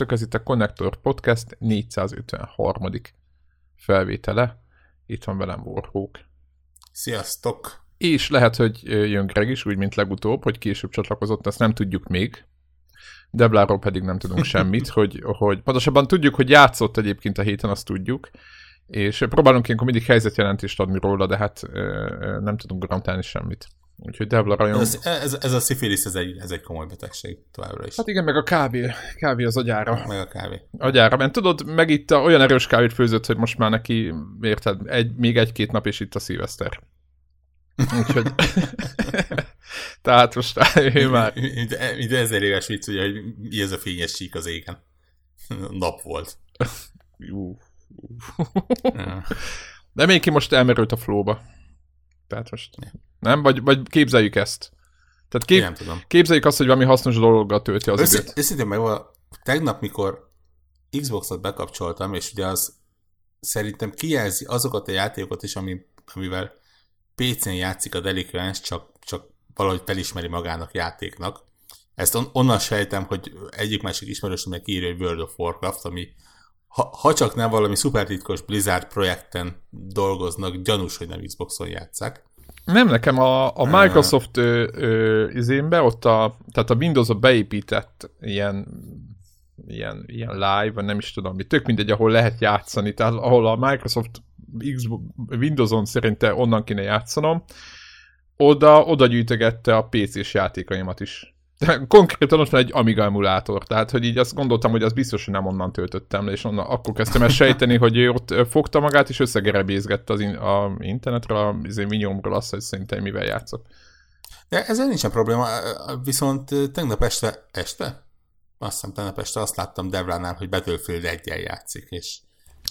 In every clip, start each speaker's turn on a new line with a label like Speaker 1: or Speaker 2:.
Speaker 1: Sziasztok, ez itt a Connector Podcast 453. felvétele. Itt van velem Warhawk.
Speaker 2: Sziasztok!
Speaker 1: És lehet, hogy jön Greg is, úgy, mint legutóbb, hogy később csatlakozott, ezt nem tudjuk még. Debláról pedig nem tudunk semmit, hogy, hogy pontosabban tudjuk, hogy játszott egyébként a héten, azt tudjuk, és próbálunk ilyenkor mindig helyzetjelentést adni róla, de hát nem tudunk garantálni semmit. Úgyhogy Devla rajon...
Speaker 2: Ez, ez, ez a szifilisz, ez egy, ez egy komoly betegség továbbra is.
Speaker 1: Hát igen, meg a kávé, kávé az agyára.
Speaker 2: Meg a kávé.
Speaker 1: Agyára, mert tudod, meg itt a, olyan erős kávét főzött, hogy most már neki, érted, egy, még egy-két nap, és itt a szilveszter. Úgyhogy... Tehát most ő már...
Speaker 2: Mint, mint ezer éves vicc, ugye, hogy mi ez a fényes csík az égen. Nap volt.
Speaker 1: De még ki most elmerült a flóba. Tehát most... Nem? Vagy, vagy képzeljük ezt. Tehát kép,
Speaker 2: nem tudom.
Speaker 1: képzeljük azt, hogy valami hasznos dologgal tölti az
Speaker 2: Össze,
Speaker 1: időt.
Speaker 2: Őszintén meg tegnap, mikor Xbox-ot bekapcsoltam, és ugye az szerintem kijelzi azokat a játékokat is, ami, amivel PC-n játszik a Delinquents, csak, csak valahogy felismeri magának játéknak. Ezt on, onnan sejtem, hogy egyik másik ismerősömnek írja egy World of Warcraft, ami ha, ha csak nem valami szupertitkos Blizzard projekten dolgoznak, gyanús, hogy nem Xboxon játszák.
Speaker 1: Nem, nekem a, a Microsoft ö, ö, izénbe, ott a, tehát a Windows-a beépített ilyen, ilyen, ilyen live, vagy nem is tudom mi, tök mindegy, ahol lehet játszani, tehát ahol a Microsoft Xbox, Windows-on szerinte onnan kéne játszanom, oda, oda gyűjtögette a PC-s játékaimat is. Konkrétan most egy Amiga emulátor, tehát hogy így azt gondoltam, hogy az biztos, hogy nem onnan töltöttem le, és onnan, akkor kezdtem el sejteni, hogy ő ott fogta magát, és összegerebézgette az in, a internetre, a izé, Miniumról azt, hogy szerintem mivel játszok.
Speaker 2: De ezzel nincsen probléma, viszont tegnap este, este? Azt hiszem tegnap este azt láttam Devránál, hogy Battlefield 1 játszik, és,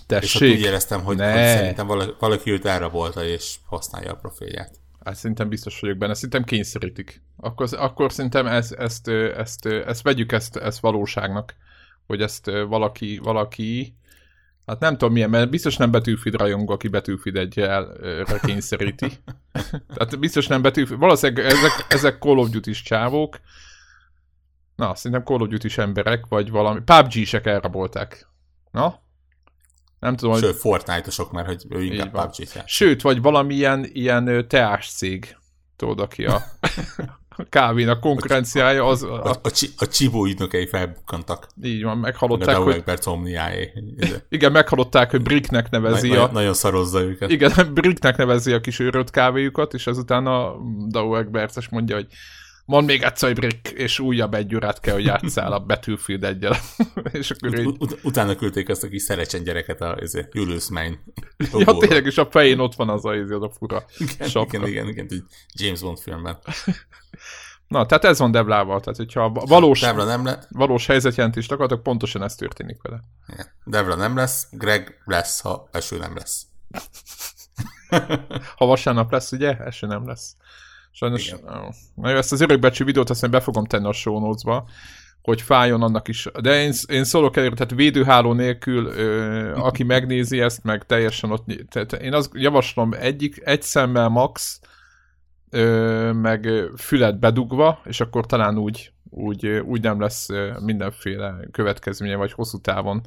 Speaker 1: Tessék,
Speaker 2: és úgy éreztem, hogy, hogy szerintem valaki őt elrabolta, és használja a profilját.
Speaker 1: Hát szerintem biztos vagyok benne, szerintem kényszerítik. Akkor, akkor szerintem ezt, ezt, ezt, ezt, vegyük ezt, ezt valóságnak, hogy ezt valaki, valaki, hát nem tudom milyen, mert biztos nem Betűfid rajongó, aki Betűfid egyel kényszeríti. Tehát biztos nem Betűfid, valószínűleg ezek, ezek Call of Duty-s csávók, na, szerintem Call of Duty-s emberek, vagy valami, PUBG-sek elrabolták. Na, nem tudom,
Speaker 2: Sőt, hogy... Fortnite-osok, mert hogy ő inkább pubg
Speaker 1: Sőt, vagy valamilyen ilyen teás cég, tudod, aki a, a kávénak konkurenciája, az...
Speaker 2: A, a, a, a csibó ügynökei felbukkantak.
Speaker 1: Így van, meghalották, hogy... Igen, meghalották, hogy Bricknek nevezi
Speaker 2: a... Nagyon szarozza őket.
Speaker 1: Igen, Bricknek nevezi a kis őrölt kávéjukat, és ezután a Dao Egbertes mondja, hogy Mond még egyszer, hogy és újabb egy órát kell, hogy játszál a Battlefield egyel. és akkor
Speaker 2: így... Ut- utána küldték ezt a kis szerecsen gyereket a izé, Julius Main.
Speaker 1: ja, tényleg, és a fején ott van az a, az a fura
Speaker 2: igen, sapka. Igen, igen, igen, igen, James Bond filmben.
Speaker 1: Na, tehát ez van Devlával, tehát hogyha valós,
Speaker 2: Devla nem le...
Speaker 1: valós helyzetjelentést akartok, pontosan ez történik vele.
Speaker 2: Igen. Devla nem lesz, Greg lesz, ha eső nem lesz.
Speaker 1: ha vasárnap lesz, ugye? Eső nem lesz. Sajnos, na jó, ezt az örökbecsű videót aztán be fogom tenni a show notes-ba, hogy fájjon annak is. De én, én szólok előre, tehát védőháló nélkül, ö, aki megnézi ezt, meg teljesen ott, tehát én azt javaslom egyik, egy szemmel max, ö, meg fület bedugva, és akkor talán úgy, úgy, úgy nem lesz mindenféle következménye, vagy hosszú távon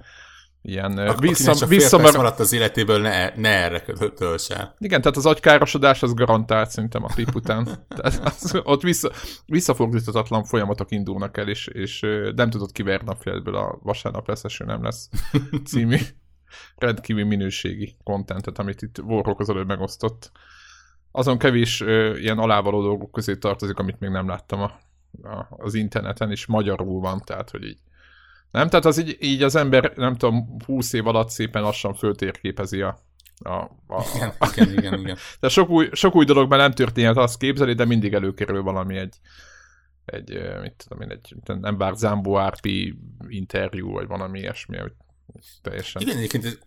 Speaker 1: ilyen
Speaker 2: Ak- vissza, visszamar... maradt az életéből, ne, ne erre töltse.
Speaker 1: Igen, tehát az agykárosodás az garantált szerintem a klip után. tehát az, ott vissza, visszafordíthatatlan folyamatok indulnak el, és, és nem tudod kiverni a fejedből a vasárnap lesz, eső nem lesz című rendkívül minőségi kontentet, amit itt Warhawk az előbb megosztott. Azon kevés ö, ilyen alávaló dolgok közé tartozik, amit még nem láttam a, a, az interneten, és magyarul van, tehát hogy így nem? Tehát az így, így az ember, nem tudom, 20 év alatt szépen lassan föltérképezi a, a, a,
Speaker 2: igen, igen, igen, igen.
Speaker 1: De sok új, sok új dologban nem történhet, azt képzeli, de mindig előkerül valami egy, egy mit tudom én, egy nem bár Zambo RP interjú, vagy valami ilyesmi, hogy teljesen...
Speaker 2: Igen, egyébként ez,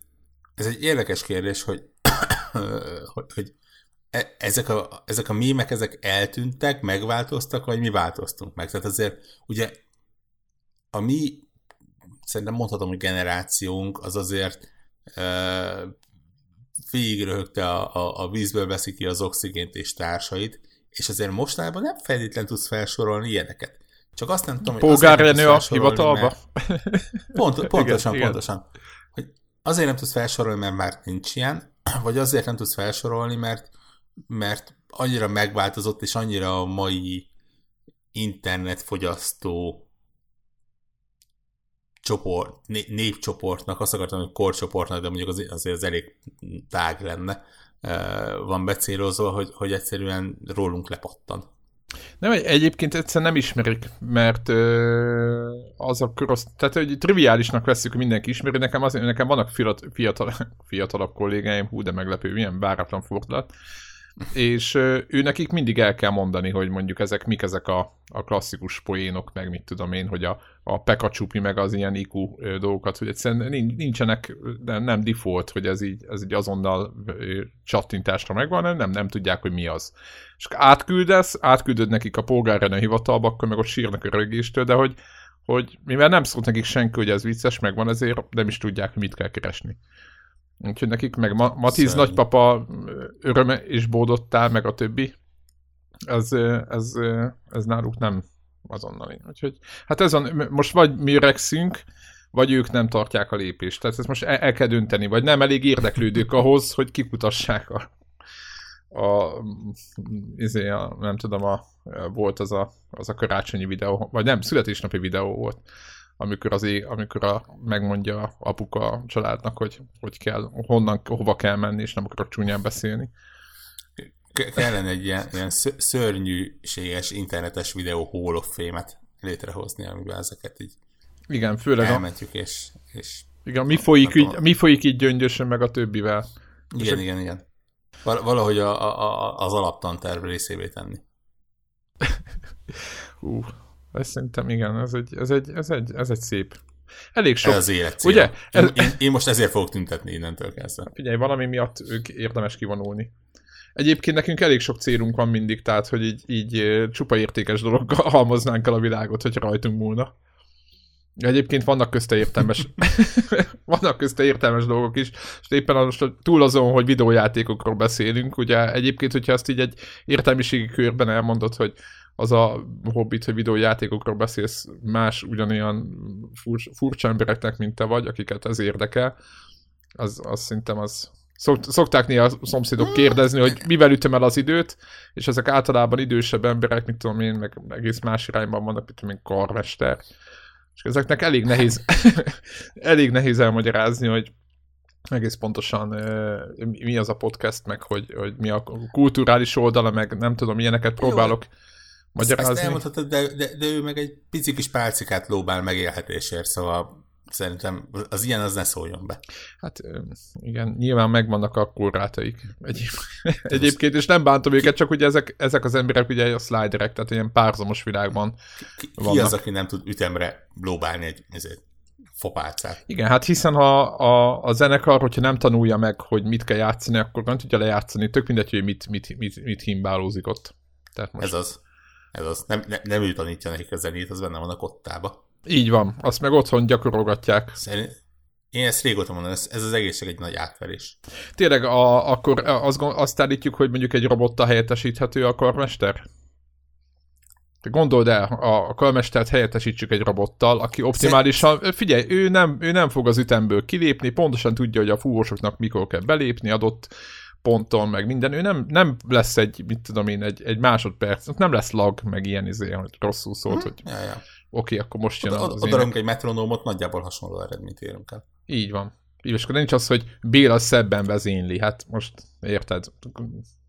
Speaker 2: ez egy érdekes kérdés, hogy, hogy, hogy e, ezek a, ezek a mémek, ezek eltűntek, megváltoztak, vagy mi változtunk meg? Tehát azért ugye a mi szerintem mondhatom, hogy generációnk az azért uh, végig röhögte a, a, a vízből veszi ki az oxigént és társait, és azért mostanában nem feltétlenül tudsz felsorolni ilyeneket. Csak azt nem tudom,
Speaker 1: hogy Polgárrenő a hivatalba?
Speaker 2: Pont, pontosan, igen, pontosan. Igen. Hogy azért nem tudsz felsorolni, mert már nincs ilyen, vagy azért nem tudsz felsorolni, mert, mert annyira megváltozott, és annyira a mai internetfogyasztó csoport, népcsoportnak, azt akartam, hogy korcsoportnak, de mondjuk az, azért az elég tág lenne, van becélozva, hogy, hogy egyszerűen rólunk lepattan.
Speaker 1: Nem, egyébként egyszerűen nem ismerik, mert ö, az a krosz, tehát hogy triviálisnak veszük, hogy mindenki ismeri, nekem, azért, nekem vannak fiatal, fiatal, fiatalabb kollégáim, hú, de meglepő, milyen váratlan fordulat, és ő nekik mindig el kell mondani, hogy mondjuk ezek mik ezek a, a klasszikus poénok, meg mit tudom én, hogy a, a pekacsupi, meg az ilyen IQ dolgokat, hogy egyszerűen nincsenek, nem default, hogy ez így, ez így azonnal csattintásra megvan, nem, nem tudják, hogy mi az. És átküldesz, átküldöd nekik a polgárrenő hivatalba, akkor meg ott sírnak a rögéstől, de hogy, hogy mivel nem szólt nekik senki, hogy ez vicces, megvan, ezért nem is tudják, hogy mit kell keresni. Úgyhogy nekik, meg Ma- Matiz Szörny. nagypapa öröme és bódottál, meg a többi, ez, ez, ez náluk nem azonnali. Úgyhogy, hát ez a, most vagy mi rexünk, vagy ők nem tartják a lépést. Tehát ezt most el, el kell dönteni, vagy nem elég érdeklődők ahhoz, hogy kikutassák a, a, izé, a nem tudom, a, volt az a, az a karácsonyi videó, vagy nem, születésnapi videó volt amikor, az ég, amikor a, megmondja apuka a családnak, hogy hogy kell, honnan, hova kell menni, és nem akarok csúnyán beszélni.
Speaker 2: Ke- kellene egy ilyen, ilyen szörnyűséges internetes videó Hall of Fame-et létrehozni, amiben ezeket így
Speaker 1: igen, főleg
Speaker 2: elmentjük, a... és, és
Speaker 1: igen, mi folyik, így, mi folyik így gyöngyösen meg a többivel.
Speaker 2: Igen, és igen, igen. Valahogy a, a, a, az alaptanterv részévé tenni.
Speaker 1: Hú, ez szerintem igen, ez egy, ez egy, ez egy, ez egy szép. Elég sok.
Speaker 2: Ez az élet cél. Ugye? Én, én, én, most ezért fogok tüntetni innentől kezdve.
Speaker 1: Figyelj, valami miatt ők érdemes kivonulni. Egyébként nekünk elég sok célunk van mindig, tehát hogy így, így csupa értékes dologgal halmoznánk el a világot, hogy rajtunk múlna. Egyébként vannak közte értelmes, vannak közte értelmes dolgok is, és éppen most túl azon, hogy videójátékokról beszélünk, ugye egyébként, hogyha azt így egy értelmiségi körben elmondod, hogy az a hobbit, hogy videójátékokról beszélsz más ugyanolyan fur, furcsa embereknek, mint te vagy, akiket ez érdekel, az, az szerintem az... Szokt, szokták néha a szomszédok kérdezni, hogy mivel ütöm el az időt, és ezek általában idősebb emberek, mint tudom én, meg egész más irányban vannak, mint én, karmester. És ezeknek elég nehéz, elég nehéz elmagyarázni, hogy egész pontosan mi az a podcast, meg hogy, hogy mi a kulturális oldala, meg nem tudom, ilyeneket próbálok Jó
Speaker 2: magyarázni. Ezt elmondhatod, de, de, de ő meg egy pici kis pálcikát lóbál megélhetésért, szóval szerintem az ilyen az ne szóljon be.
Speaker 1: Hát igen, nyilván megvannak a korlátaik egyéb, egyébként, és nem bántom őket, csak ugye ezek, ezek az emberek ugye a sliderek, tehát ilyen párzamos világban
Speaker 2: Ki, ki az, aki nem tud ütemre lóbálni egy ezért, fopálcát?
Speaker 1: Igen, hát hiszen ha a, a zenekar, hogyha nem tanulja meg, hogy mit kell játszani, akkor nem tudja lejátszani, tök mindegy, hogy mit, mit, mit, mit himbálózik ott.
Speaker 2: Tehát most... Ez az. Ez az, nem, nem, nem ő tanítja nekik a zenét, az benne van a kottába.
Speaker 1: Így van, azt meg otthon gyakorolgatják.
Speaker 2: Szerint, én ezt régóta mondom, ez, ez az egész egy nagy átverés.
Speaker 1: Tényleg, a, akkor azt, azt állítjuk, hogy mondjuk egy robottal helyettesíthető a karmester? Gondold el, a karmestert helyettesítsük egy robottal, aki optimálisan, figyelj, ő nem, ő nem fog az ütemből kilépni, pontosan tudja, hogy a fúvósoknak mikor kell belépni adott ponton, meg minden, ő nem, nem lesz egy, mit tudom én, egy, egy másodperc, nem lesz lag, meg ilyen izé, hogy rosszul szólt, hmm. hogy ja, ja. oké, okay, akkor most jön
Speaker 2: az Odarunk egy metronómot, nagyjából hasonló eredményt érünk el.
Speaker 1: Így van. Így, és akkor nincs az, hogy Béla szebben vezényli, hát most érted?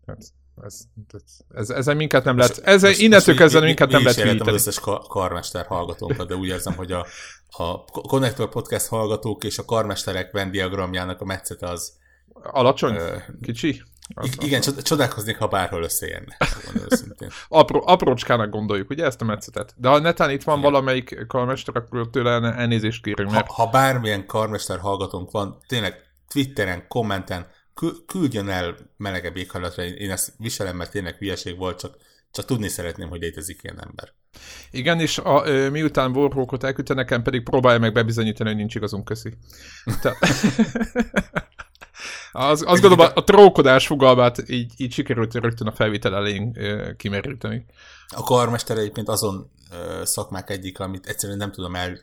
Speaker 1: Hát, ez, ez, ez, ezen minket nem lehet, ezzel, innentől kezdve minket nem lehet
Speaker 2: hűíteni. az összes karmester hallgatónkat, de úgy érzem, hogy a, a Connector Podcast hallgatók és a karmesterek Venn diagramjának a metszete az
Speaker 1: Alacsony? Ö, Kicsi?
Speaker 2: Az, igen, az, csodálkoznék, ha bárhol összejönne.
Speaker 1: Apró, aprócskának gondoljuk, ugye ezt a metszetet. De ha netán itt van igen. valamelyik karmester, akkor tőle elnézést kérünk.
Speaker 2: Mert... Ha, ha bármilyen karmester hallgatónk van, tényleg Twitteren, kommenten, küldjön el melegebb éghajlatra, én ezt viselem, mert tényleg hülyeség volt, csak, csak tudni szeretném, hogy létezik ilyen ember.
Speaker 1: Igen, és a, miután Warhawkot elküldte, nekem pedig próbálja meg bebizonyítani, hogy nincs igazunk, köszi. Te... Az, azt gondolom, a, a trókodás fogalmát így, így sikerült rögtön a felvétel elején kimeríteni.
Speaker 2: A karmester egyébként azon szakmák egyik, amit egyszerűen nem tudom el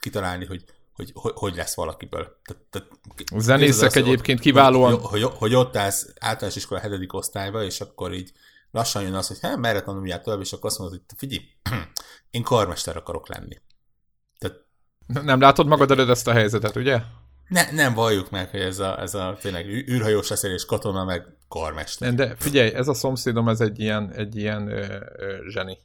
Speaker 2: kitalálni, hogy hogy, hogy, hogy lesz valakiből. Tehát,
Speaker 1: tehát, a zenészek egyébként kiválóan...
Speaker 2: Hogy, hogy, hogy ott állsz általános iskola hetedik osztályba, és akkor így lassan jön az, hogy hát merre tanuljál tovább, és akkor azt mondod, hogy figyelj, én karmester akarok lenni.
Speaker 1: Tehát, nem látod magad előtt ezt a helyzetet, ugye?
Speaker 2: Ne, nem valljuk meg, hogy ez a, ez a tényleg űrhajós leszel és katona, meg karmester.
Speaker 1: De figyelj, ez a szomszédom, ez egy ilyen, egy ilyen ö, ö, zseni.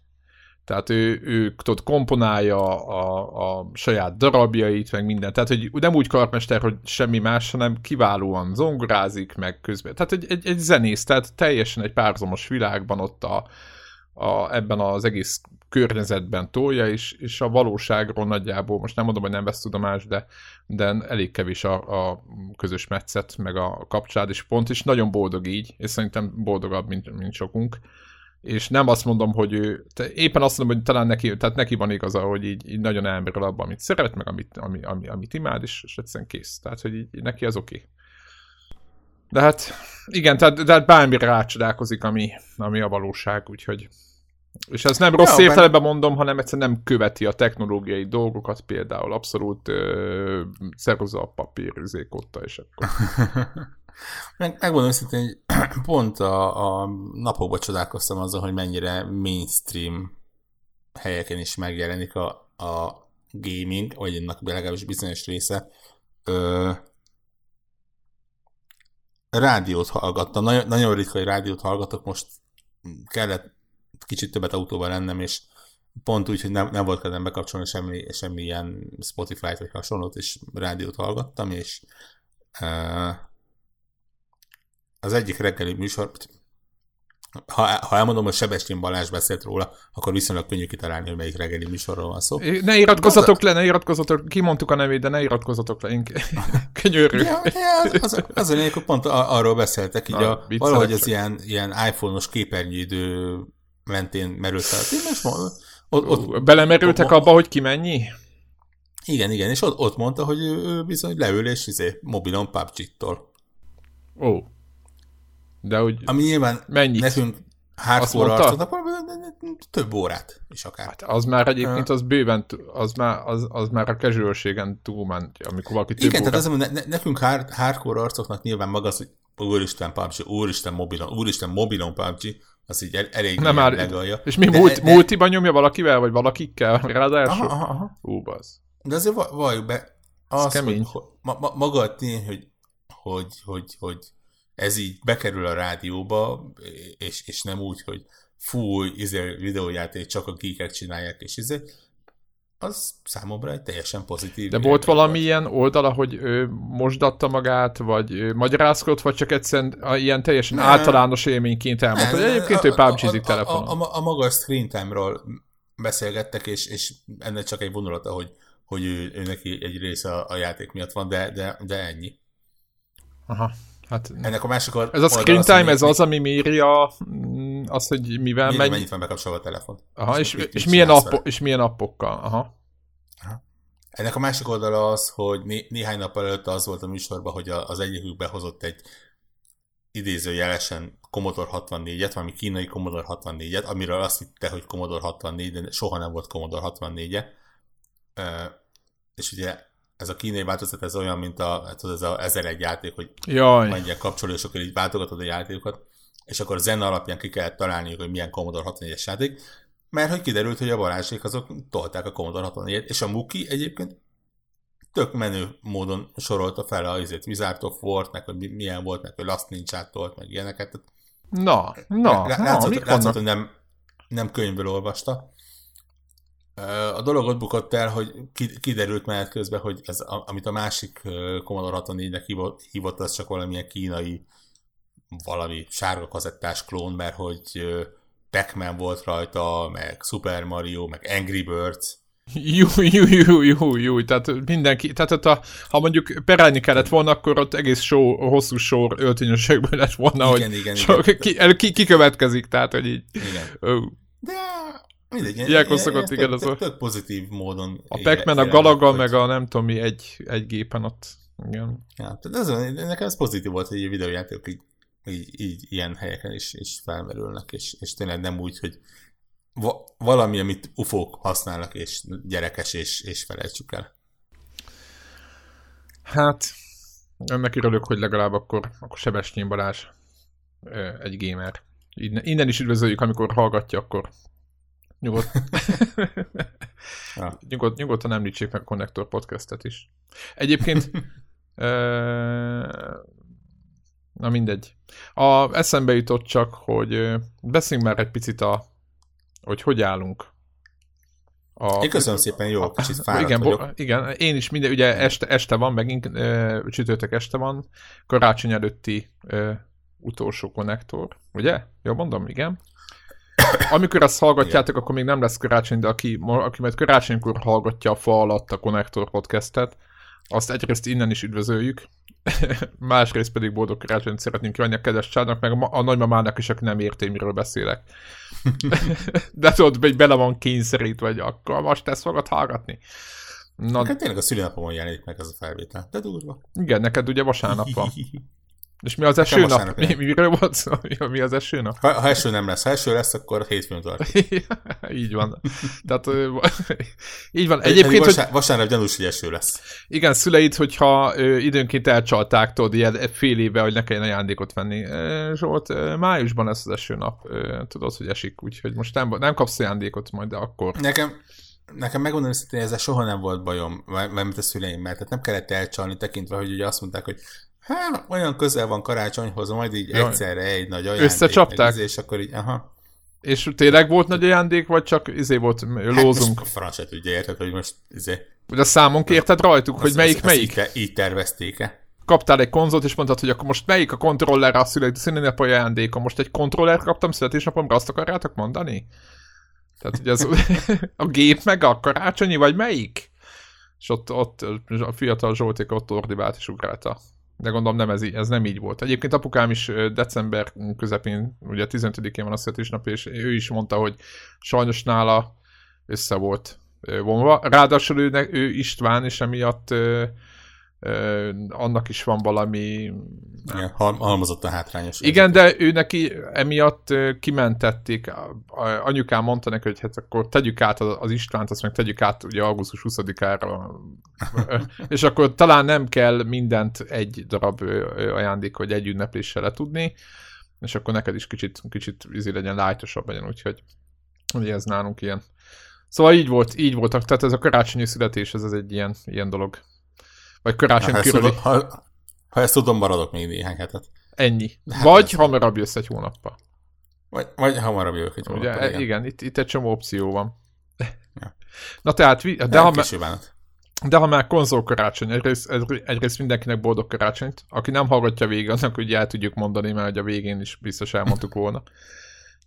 Speaker 1: Tehát ő, ő tudod, komponálja a, a saját darabjait, meg minden. Tehát, hogy nem úgy karmester, hogy semmi más, hanem kiválóan zongorázik, meg közben. Tehát egy, egy, egy zenész, tehát teljesen egy párhuzamos világban ott a, a, ebben az egész környezetben tolja, és, és a valóságról nagyjából, most nem mondom, hogy nem vesz tudomás, de, de elég kevés a, a közös metszet, meg a kapcsolat, és pont, és nagyon boldog így, és szerintem boldogabb, mint, mint sokunk és nem azt mondom, hogy ő, éppen azt mondom, hogy talán neki, tehát neki van igaza, hogy így, így nagyon elmerül abban, amit szeret, meg amit, ami, ami, amit imád, és, és egyszerűen kész. Tehát, hogy így, neki az oké. Okay. De hát, igen, tehát, de hát bármire rácsodálkozik, ami, ami a valóság, úgyhogy és ez nem rossz ja, értelemben ben... mondom, hanem egyszerűen nem követi a technológiai dolgokat, például abszolút uh, szerozza a papír, üzékotta, és akkor...
Speaker 2: Meg, megmondom szintén, hogy pont a, a napokban csodálkoztam azon, hogy mennyire mainstream helyeken is megjelenik a, a gaming, vagy ennek legalábbis bizonyos része. Ö, rádiót hallgattam. Nagyon, nagyon ritka, hogy rádiót hallgatok. Most kellett kicsit többet autóban lennem, és pont úgy, hogy nem, nem volt kedvem bekapcsolni semmi, semmi ilyen Spotify-t vagy hasonlót, és rádiót hallgattam, és uh, az egyik reggeli műsor, ha, ha elmondom, hogy Sebestyén Balázs beszélt róla, akkor viszonylag könnyű kitalálni, hogy melyik reggeli műsorról van szó.
Speaker 1: Ne iratkozzatok le, ne iratkozzatok, kimondtuk a nevét, de ne iratkozzatok le, én könyörű. Ja,
Speaker 2: ja, az, az a lényeg, hogy pont arról beszéltek, így Na, a, valahogy az ilyen, ilyen iPhone-os képernyőidő mentén merült fel. Most
Speaker 1: ott, ott, Belemerültek ott, abba, hogy ki mennyi?
Speaker 2: Igen, igen, és ott, ott mondta, hogy ő, bizony leül és izé, mobilon PUBG-tól.
Speaker 1: Ó. De hogy
Speaker 2: Ami nyilván mennyit? nekünk hardcore arcoknak több órát is akár. Hát
Speaker 1: az már egyébként az bőven, az már, az, az már a casualségen túlment, amikor valaki
Speaker 2: több Igen, órát... tehát az, ne, nekünk hard, hardcore arcoknak nyilván maga az, hogy úristen PUBG, úristen mobilon, úristen mobilon PUBG, az így elég
Speaker 1: Nem már, megalja. És mi, de, multi, de, multiban nyomja valakivel, vagy valakikkel? Ráadásul? Aha, aha. Ú, basz.
Speaker 2: De azért valljuk be, az, kemény. Hogy, ma, ma, maga a tény, hogy, hogy, hogy, hogy ez így bekerül a rádióba, és, és nem úgy, hogy fú, izé, videójáték csak a geekek csinálják, és izé, az számomra egy teljesen pozitív.
Speaker 1: De volt valami ilyen oldala, hogy ő mosdatta magát, vagy ő magyarázkodott, vagy csak egyszerűen ilyen teljesen ne, általános élményként elmondta, hogy egyébként ő pubg telefonon.
Speaker 2: A, a, a, a magas screen time-ról beszélgettek, és, és ennek csak egy vonulata, hogy, hogy ő, ő neki egy része a, a játék miatt van, de, de, de ennyi.
Speaker 1: Aha. Hát,
Speaker 2: Ennek a másik
Speaker 1: Ez a screen time, az, ez az, ami méri a, mm, az, hogy mivel
Speaker 2: megy... mennyit van bekapcsolva a telefon.
Speaker 1: Aha, és, és, és, milyen appo, és milyen appokkal. Aha.
Speaker 2: Aha. Ennek a másik oldala az, hogy né- néhány nap előtt az volt a műsorban, hogy az egyikük behozott egy idézőjelesen Commodore 64-et, valami kínai Commodore 64-et, amiről azt hitte, hogy Commodore 64, de soha nem volt Commodore 64-e. És ugye ez a kínai változat, ez olyan, mint a, hát ez a 1001 játék, hogy
Speaker 1: Jaj.
Speaker 2: egy kapcsoló, és akkor így váltogatod a játékokat, és akkor a zene alapján ki kellett találniuk, hogy milyen Commodore 64-es játék, mert hogy kiderült, hogy a Balázsék azok tolták a Commodore 64-et, és a Muki egyébként tök menő módon sorolta fel a izét, Wizard of War, meg hogy milyen volt, meg hogy Last ninja tolt, meg ilyeneket.
Speaker 1: Na, na,
Speaker 2: látszott, na látszott, hogy nem, nem könyvből olvasta. A dolog ott bukott el, hogy kiderült menet közben, hogy ez, amit a másik Commodore 64-nek hívott, hívott, az csak valamilyen kínai valami sárga kazettás klón, mert hogy Pac-Man volt rajta, meg Super Mario, meg Angry Birds.
Speaker 1: Jó, jó, jó, jó, jó, tehát mindenki, tehát a, ha mondjuk perelni kellett volna, akkor ott egész sor, hosszú sor öltönyösekből lett volna, igen, hogy igen, so, igen. Ki, ki, ki, következik, tehát hogy így.
Speaker 2: Igen. Oh. De Mindegy,
Speaker 1: Ilyenkor szokott, igen,
Speaker 2: ez a... Tök pozitív módon.
Speaker 1: A pac a Galaga, meg a nem tudom mi egy, egy gépen ott. Igen.
Speaker 2: Ja, tehát ez, nekem ez pozitív volt, hogy a videójátékok így, így, így, ilyen helyeken is, is felmerülnek, és, és tényleg nem úgy, hogy va, valami, amit ufók használnak, és gyerekes, és, és felejtsük el.
Speaker 1: Hát, ennek örülök, hogy legalább akkor, akkor Sebestyén Balázs egy gamer. Innen, innen is üdvözöljük, amikor hallgatja, akkor nyugodt, ja. nyugod, nyugodtan említsék meg a Connector podcastet is. Egyébként na mindegy. A, eszembe jutott csak, hogy beszéljünk már egy picit a hogy hogy állunk.
Speaker 2: A, én köszönöm szépen, jó, kicsit fáradt
Speaker 1: igen,
Speaker 2: vagyok.
Speaker 1: igen, én is minden, ugye este, este van, megint e, csütörtök este van, karácsony előtti e, utolsó konnektor, ugye? Jó mondom, igen. Amikor ezt hallgatjátok, akkor még nem lesz karácsony, de aki, aki majd karácsonykor hallgatja a fa alatt a Connector podcastet, azt egyrészt innen is üdvözöljük, másrészt pedig boldog karácsonyt szeretnénk kívánni a kedves csádnak, meg a, a nagymamának is, aki nem érti, miről beszélek. De tudod, hogy bele van kényszerít, vagy akkor most ezt fogod hallgatni.
Speaker 2: Na, Neked tényleg a szülinapomon jelenik meg ez a felvétel, de durva.
Speaker 1: Igen, neked ugye vasárnap van. És mi az eső nap? Mi, miről volt szó? Mi, mi az eső nap?
Speaker 2: Ha, ha eső nem lesz, ha eső lesz, akkor hétfőn tart.
Speaker 1: így van. Tehát így van.
Speaker 2: Egyébként, vasár, hogy... vasárnap gyanús, hogy eső lesz.
Speaker 1: Igen, szüleid, hogyha ö, időnként elcsalták, tudod, ilyen fél éve, hogy ne kelljen ajándékot venni. Zsolt, májusban lesz az eső nap. Tudod, hogy esik, úgyhogy most nem, nem kapsz ajándékot majd, de akkor.
Speaker 2: Nekem, nekem megmondom hogy ezzel soha nem volt bajom, mert a szüleim, mert tehát nem kellett elcsalni tekintve, hogy ugye azt mondták, hogy Hát, olyan közel van karácsonyhoz, majd így Jaj. egyszerre egy nagy ajándék.
Speaker 1: Összecsapták?
Speaker 2: És akkor így, aha.
Speaker 1: És tényleg volt nagy ajándék, vagy csak izé volt lózunk? Hát
Speaker 2: a francset ugye érted, hogy most izé...
Speaker 1: De a számon kérted rajtuk, hogy melyik azt, melyik?
Speaker 2: Azt így, így tervezték-e?
Speaker 1: Kaptál egy konzolt, és mondtad, hogy akkor most melyik a kontrollerre a születésnapi ajándéka? Most egy kontroller kaptam születésnapomra, azt akarjátok mondani? Tehát, hogy az, a gép meg a karácsonyi, vagy melyik? És ott, ott a fiatal Zsolték ott ordibált és ugrálta de gondolom nem ez, ez nem így volt. Egyébként apukám is december közepén, ugye 15-én van a születésnap, és ő is mondta, hogy sajnos nála össze volt vonva. Ráadásul ő, ő István, és emiatt annak is van valami...
Speaker 2: Igen, halmozott a hátrányos.
Speaker 1: Igen, de ő neki emiatt kimentették. Anyukám mondta neki, hogy hát akkor tegyük át az Istvánt, azt meg tegyük át ugye augusztus 20-ára. és akkor talán nem kell mindent egy darab ajándék, vagy egy ünnepléssel letudni, és akkor neked is kicsit, kicsit izé legyen lájtosabb legyen, úgyhogy ugye ez nálunk ilyen. Szóval így volt, így voltak, tehát ez a karácsonyi születés, ez, ez egy ilyen, ilyen dolog. Vagy karácsony körüli.
Speaker 2: Ha, ha ezt tudom, maradok még néhány hetet.
Speaker 1: Ennyi. Hát vagy hamarabb jössz egy hónappal.
Speaker 2: Vagy, vagy hamarabb jövök egy hónappal,
Speaker 1: Ugye, igen. igen itt, itt egy csomó opció van. Ja. Na tehát, de, de ha, már, de ha már konzol karácsony, egyrészt, egyrészt mindenkinek boldog karácsonyt. Aki nem hallgatja végig, annak ugye el tudjuk mondani, mert hogy a végén is biztos elmondtuk volna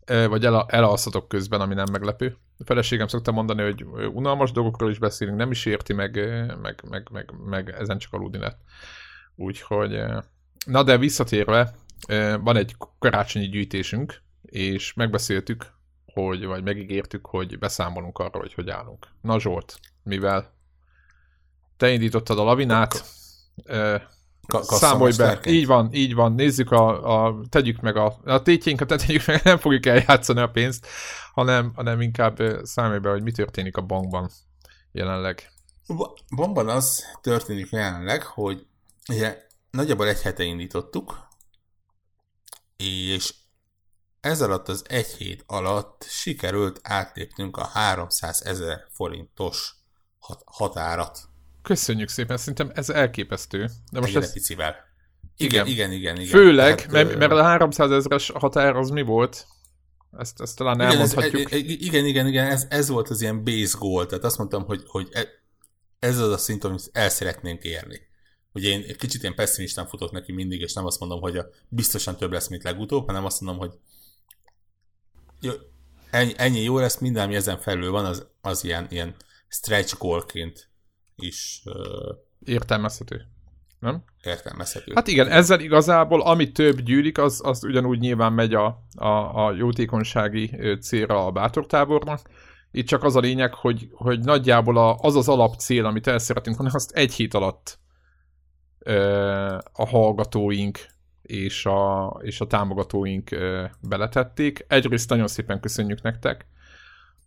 Speaker 1: vagy el, elalszatok közben, ami nem meglepő. A feleségem szokta mondani, hogy unalmas dolgokról is beszélünk, nem is érti, meg, meg, meg, meg, meg ezen csak aludni lett. Úgyhogy, na de visszatérve, van egy karácsonyi gyűjtésünk, és megbeszéltük, hogy, vagy megígértük, hogy beszámolunk arról, hogy hogy állunk. Na Zsolt, mivel te indítottad a lavinát,
Speaker 2: Ka- Számolj be.
Speaker 1: Így van, így van. Nézzük a, a tegyük meg a, a tétjénket, tegyük meg, nem fogjuk eljátszani a pénzt, hanem, hanem inkább számolj be, hogy mi történik a bankban jelenleg.
Speaker 2: Bankban az történik jelenleg, hogy ugye nagyjából egy hete indítottuk, és ez alatt az egy hét alatt sikerült átlépnünk a 300 ezer forintos határat.
Speaker 1: Köszönjük szépen, szerintem ez elképesztő.
Speaker 2: De most ez... picivel. Igen, igen, igen, igen.
Speaker 1: Főleg, Tehát, mert, mert a 300 ezeres határ az mi volt? Ezt, ezt talán igen, elmondhatjuk.
Speaker 2: Ez, igen, igen, igen, ez, ez volt az ilyen base goal, tehát azt mondtam, hogy, hogy e- ez az a szint, amit el szeretnénk érni. Ugye én kicsit ilyen pessimistán futok neki mindig, és nem azt mondom, hogy a, biztosan több lesz, mint legutóbb, hanem azt mondom, hogy jó, ennyi, ennyi jó lesz, minden, ami ezen felül van, az, az ilyen, ilyen stretch goalként is
Speaker 1: értelmezhető. Nem?
Speaker 2: Értelmezhető.
Speaker 1: Hát igen, ezzel igazából ami több gyűlik, az, az ugyanúgy nyilván megy a, a, a jótékonysági célra a bátortábornak. Itt csak az a lényeg, hogy, hogy nagyjából a, az az alapcél, amit el szeretnénk volna, azt egy hét alatt a hallgatóink és a, és a támogatóink beletették. Egyrészt nagyon szépen köszönjük nektek,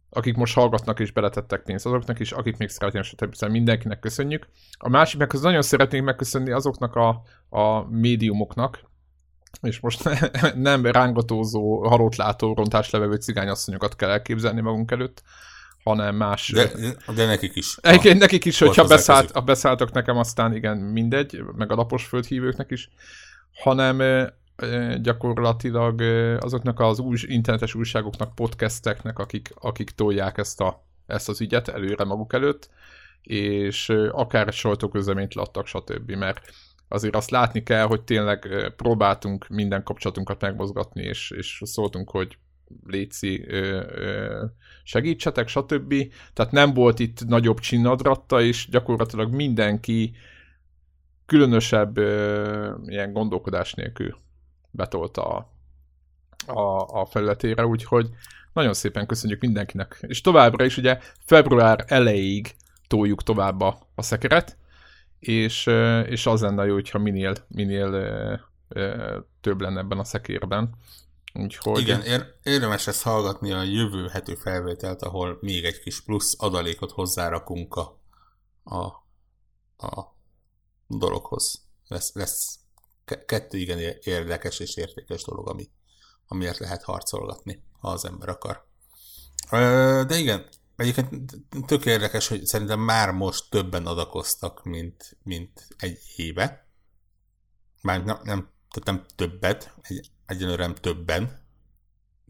Speaker 1: akik most hallgatnak és beletettek pénzt azoknak is, akik még szeretnének, stb. Szóval mindenkinek köszönjük. A másik meg nagyon szeretnénk megköszönni azoknak a, a médiumoknak, és most nem rángatózó, halottlátó, rontáslevevő cigányasszonyokat kell elképzelni magunk előtt, hanem más...
Speaker 2: De, de nekik is.
Speaker 1: Egyébként nekik is, hogyha beszállt, a beszálltok nekem, aztán igen, mindegy, meg a lapos földhívőknek is, hanem gyakorlatilag azoknak az új, internetes újságoknak, podcasteknek, akik, akik tolják ezt, a, ezt az ügyet előre maguk előtt, és akár sajtóközleményt adtak, stb. Mert azért azt látni kell, hogy tényleg próbáltunk minden kapcsolatunkat megmozgatni, és, és szóltunk, hogy léci, segítsetek, stb. Tehát nem volt itt nagyobb csinnadratta, és gyakorlatilag mindenki különösebb ilyen gondolkodás nélkül betolta a, a, a felületére, úgyhogy nagyon szépen köszönjük mindenkinek. És továbbra is ugye február elejéig toljuk tovább a, a szekeret, és, és az lenne jó, hogyha minél, minél több lenne ebben a szekérben.
Speaker 2: Úgyhogy... Igen, ér- érdemes ezt hallgatni a jövő hető felvételt, ahol még egy kis plusz adalékot hozzárakunk a, a, a dologhoz. Lesz, lesz kettő igen érdekes és értékes dolog, ami, amiért lehet harcolgatni, ha az ember akar. De igen, egyébként tök érdekes, hogy szerintem már most többen adakoztak, mint, mint egy éve. Már nem, nem, tehát nem többet, egy, egyenlőre többen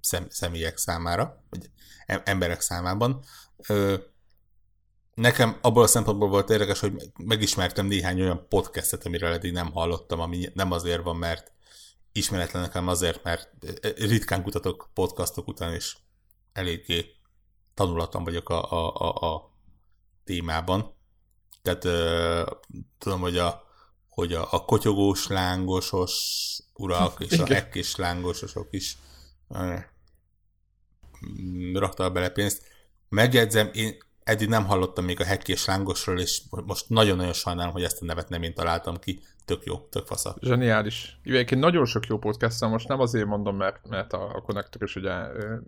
Speaker 2: szem, személyek számára, vagy emberek számában. Nekem abból a szempontból volt érdekes, hogy megismertem néhány olyan podcastet, amiről eddig nem hallottam, ami nem azért van, mert ismeretlenek, hanem azért, mert ritkán kutatok podcastok után, és eléggé tanulatlan vagyok a, a, a, a témában. Tehát uh, tudom, hogy a, hogy a, a kotyogós, lángosos urak és a hekkés lángososok is uh, raktak bele pénzt. Megjegyzem, én eddig nem hallottam még a hekkés lángosról, és most nagyon-nagyon sajnálom, hogy ezt a nevet nem én találtam ki. Tök jó, tök fasza.
Speaker 1: Zseniális. Egyébként nagyon sok jó podcast most nem azért mondom, mert, mert a, a konnektor is ugye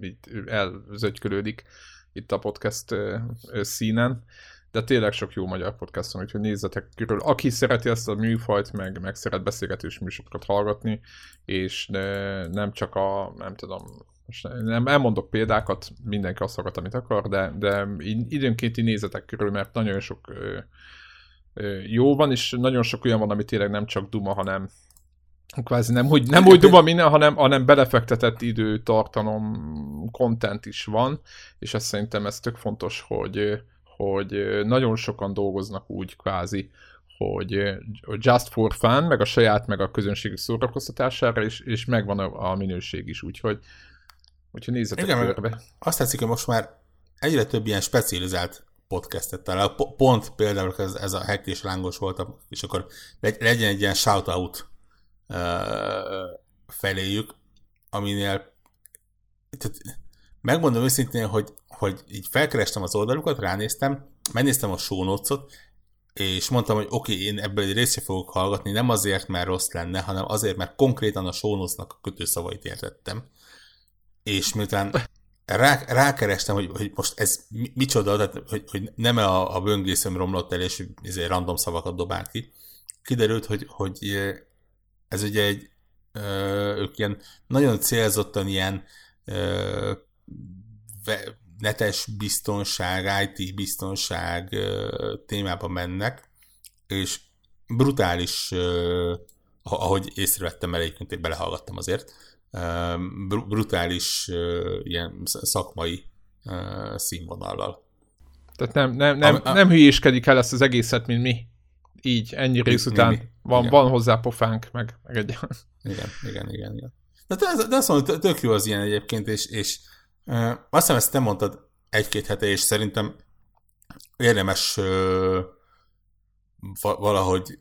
Speaker 1: így elzögykölődik itt a podcast színen, de tényleg sok jó magyar podcast van, úgyhogy nézzetek körül. Aki szereti ezt a műfajt, meg, meg szeret beszélgetős műsorokat hallgatni, és nem csak a, nem tudom, most nem elmondok példákat, mindenki azt hallgat, amit akar, de, de időnkénti nézetek körül, mert nagyon sok ö, ö, jó van, és nagyon sok olyan van, ami tényleg nem csak duma, hanem kvázi nem úgy, nem úgy duma minden, hanem, hanem belefektetett idő, tartalom, content is van, és ezt szerintem ez tök fontos, hogy, hogy nagyon sokan dolgoznak úgy kvázi, hogy just for fun, meg a saját, meg a közönség szórakoztatására, és, és megvan a, a minőség is, úgyhogy Úgyhogy nézzetek Igen, körbe.
Speaker 2: Azt tetszik, hogy most már egyre több ilyen specializált podcastet talál. Pont például ez, ez a hack és lángos volt, és akkor legyen egy ilyen shoutout uh, feléjük, aminél tehát megmondom őszintén, hogy, hogy így felkerestem az oldalukat, ránéztem, megnéztem a show notes-ot, és mondtam, hogy oké, okay, én ebből egy részt fogok hallgatni, nem azért, mert rossz lenne, hanem azért, mert konkrétan a show notes-nak a kötőszavait értettem és miután rá, rákerestem, hogy, hogy most ez mi, micsoda, tehát, hogy, hogy nem a, a böngészőm romlott el, és ezért random szavakat dobált ki. Kiderült, hogy, hogy ez ugye egy ők ilyen nagyon célzottan ilyen netes biztonság, IT biztonság témában mennek, és brutális, ahogy észrevettem el, egyébként belehallgattam azért, brutális ilyen szakmai színvonallal.
Speaker 1: Tehát nem, nem, nem, a, a, nem hülyéskedik el ezt az egészet, mint mi. Így, ennyi rész után mi, mi. Van, van hozzá pofánk, meg, meg egy...
Speaker 2: Igen, igen, igen, igen. De, de, de azt mondom, tök jó az ilyen egyébként, és, és uh, azt hiszem ezt te mondtad egy-két hete, és szerintem érdemes uh, valahogy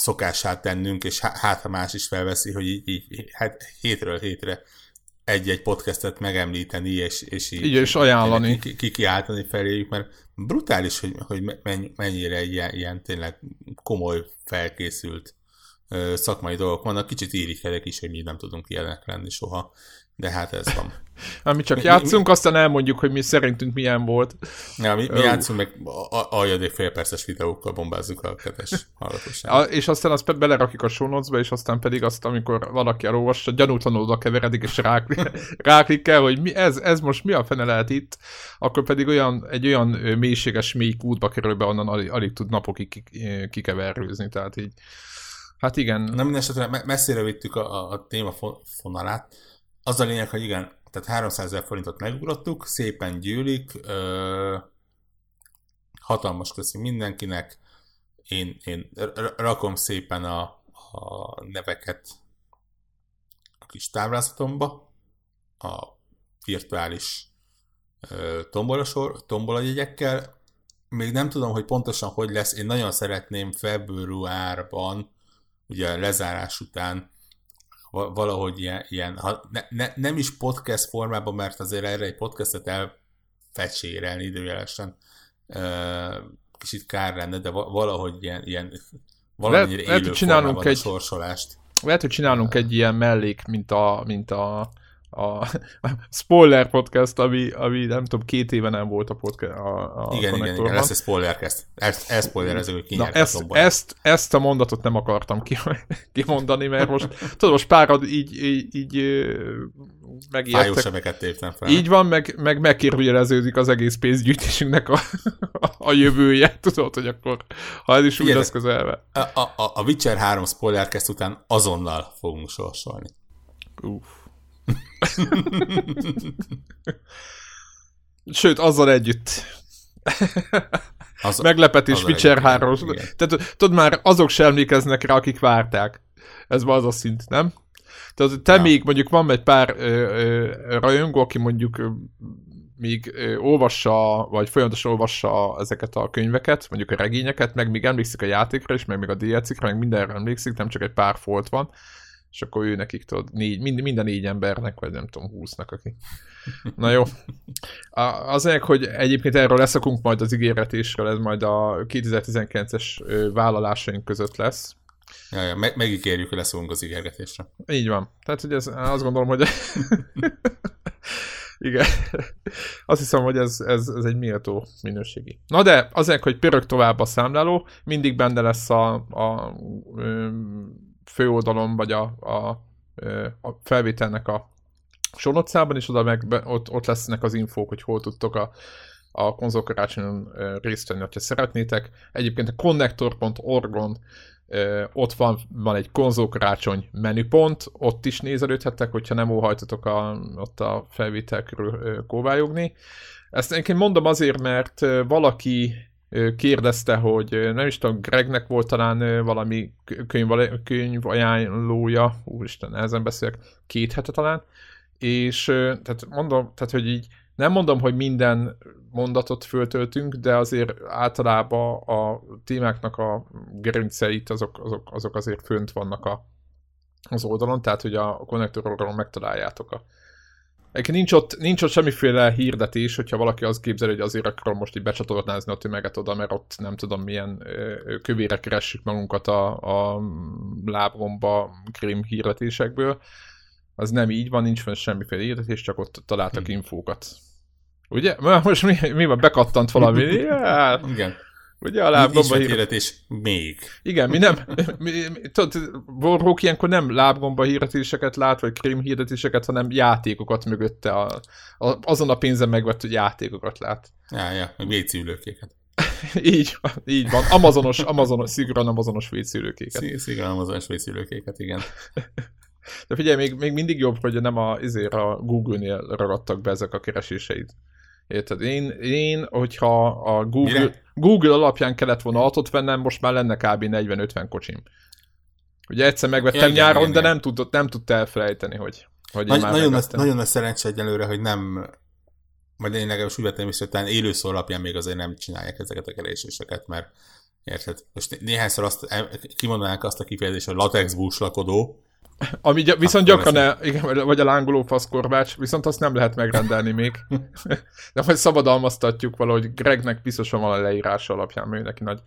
Speaker 2: szokását tennünk, és hát ha más is felveszi, hogy így, így hát hétről hétre egy-egy podcastet megemlíteni, és, és
Speaker 1: így, így és ajánlani.
Speaker 2: Kikiáltani feléjük, mert brutális, hogy, hogy mennyire ilyen, ilyen tényleg komoly, felkészült szakmai dolgok vannak, kicsit irigykedek is, hogy mi nem tudunk ilyenek lenni soha, de hát ez van.
Speaker 1: Ami csak mi, játszunk, mi, aztán elmondjuk, hogy mi szerintünk milyen volt.
Speaker 2: Ja, mi, mi uh. játszunk, meg aljadék félperces videókkal bombázzuk a kedves hallgatóságot.
Speaker 1: És aztán azt belerakjuk a show és aztán pedig azt, amikor valaki elolvassa, gyanútlanul oda keveredik, és ráklik kell, hogy mi, ez, ez most mi a fene lehet itt, akkor pedig olyan, egy olyan mélységes mély útba kerül be, onnan alig, alig tud napokig kikeverőzni, tehát így Hát igen.
Speaker 2: Na minden esetre messzire vittük a, a, téma fonalát. Az a lényeg, hogy igen, tehát 300 ezer forintot megugrottuk, szépen gyűlik, ö, hatalmas köszi mindenkinek, én, én rakom szépen a, a neveket a kis táblázatomba, a virtuális tombola, sor, tombola jegyekkel. Még nem tudom, hogy pontosan hogy lesz. Én nagyon szeretném februárban ugye a lezárás után valahogy ilyen, ilyen ha ne, ne, nem is podcast formában, mert azért erre egy podcastet elfecsérelni időjelesen kicsit kár lenne, de valahogy ilyen, ilyen valamennyire lehet, élő lehet, egy, sorsolást.
Speaker 1: Lehet, hogy csinálunk egy ilyen mellék, mint a, mint a a, spoiler podcast, ami, ami nem tudom, két éve nem volt a podcast a,
Speaker 2: a Igen, igen, igen, lesz egy spoilercast. Ezt, ezt spoilerező, hogy
Speaker 1: Na, ezt, ezt, ezt, a mondatot nem akartam kimondani, mert most, tudod, most párad így, így, így
Speaker 2: megijedtek. sebeket téptem fel.
Speaker 1: Így van, meg, meg megkérdőjeleződik az egész pénzgyűjtésünknek a, a jövője, tudod, hogy akkor, ha ez is úgy lesz közelve.
Speaker 2: A, a, a Witcher 3 spoilercast után azonnal fogunk sorsolni.
Speaker 1: Uff. Sőt, azzal együtt. Az, Meglepetés Witcher 3 Tehát tudod, már azok sem emlékeznek rá, akik várták. Ez már az a szint, nem? Tehát te ja. még mondjuk van egy pár ö, ö, rajongó, aki mondjuk ö, még ö, olvassa, vagy folyamatosan olvassa ezeket a könyveket, mondjuk a regényeket, meg még emlékszik a játékra is, meg még a DLC-kre, meg mindenre emlékszik, nem csak egy pár folt van és akkor ő nekik tudod, négy, mind, mind a négy embernek, vagy nem tudom, húsznak, aki. Na jó. A, azért, hogy egyébként erről leszakunk majd az ígéretésről, ez majd a 2019-es vállalásaink között lesz.
Speaker 2: Ja, ja, meg, megígérjük, hogy leszokunk az ígérgetésre.
Speaker 1: Így van. Tehát, hogy ez, azt gondolom, hogy igen. Azt hiszem, hogy ez, ez, ez egy méltó minőségi. Na de azért, hogy pörög tovább a számláló, mindig benne lesz a, a, a főoldalon, vagy a, a, a felvételnek a sornotszában, és oda meg ott, ott lesznek az infók, hogy hol tudtok a, a konzolkarácsonyon részt venni, ha szeretnétek. Egyébként a connector.org-on ott van, van egy konzolkarácsony menüpont, ott is nézelődhettek, hogyha nem óhajtatok a, ott a felvétel körül kóvályogni. Ezt én mondom azért, mert valaki kérdezte, hogy nem is tudom, Gregnek volt talán valami könyv, könyv ajánlója, úristen, ezen beszélek, két hete talán, és tehát mondom, tehát hogy így nem mondom, hogy minden mondatot föltöltünk, de azért általában a témáknak a gerinceit azok, azok, azok azért fönt vannak a, az oldalon, tehát hogy a konnektorról megtaláljátok a, nincs ott, nincs ott semmiféle hirdetés, hogyha valaki azt képzeli, hogy azért akarom most így becsatornázni a tömeget oda, mert ott nem tudom milyen kövére keressük magunkat a, a lábromba krim hirdetésekből. Az nem így van, nincs fenn semmiféle hirdetés, csak ott találtak hmm. infókat. Ugye? Most mi, mi van, bekattant valami? Ja.
Speaker 2: Igen.
Speaker 1: Ugye a lábgomba
Speaker 2: hirdetés még.
Speaker 1: Igen, mi nem, mi, mi, tudod, Warhawk ilyenkor nem lábgomba hirdetéseket lát, vagy krím hirdetéseket, hanem játékokat mögötte, a, a, azon a pénzen megvett játékokat lát.
Speaker 2: Ja, ja, meg WC-ülőkéket.
Speaker 1: így, így van, Amazonos, Amazonos, szigorúan Amazonos WC-ülőkéket.
Speaker 2: Szigorúan Amazonos WC-ülőkéket, igen.
Speaker 1: De figyelj, még, még mindig jobb, hogy nem a, ezért a Google-nél ragadtak be ezek a kereséseid. Érted? Én, én hogyha a Google, Google alapján kellett volna autót vennem, most már lenne kb. 40-50 kocsim. Ugye egyszer megvettem ja, nyáron, igen, de igen. nem tudott, nem tudta elfelejteni, hogy, hogy
Speaker 2: Nagy, nagyon, lesz, nagyon nagy szerencsé egyelőre, hogy nem majd én legalábbis úgy vettem is, hogy talán élőszó alapján még azért nem csinálják ezeket a kereséseket, mert érted? Most néhányszor azt, kimondanák azt a kifejezést, hogy latex búslakodó,
Speaker 1: ami gy- viszont gyakran, el, igen, vagy a lángoló faszkorbács, viszont azt nem lehet megrendelni még. De majd szabadalmaztatjuk valahogy, Gregnek biztosan van a leírása alapján, mert neki nagy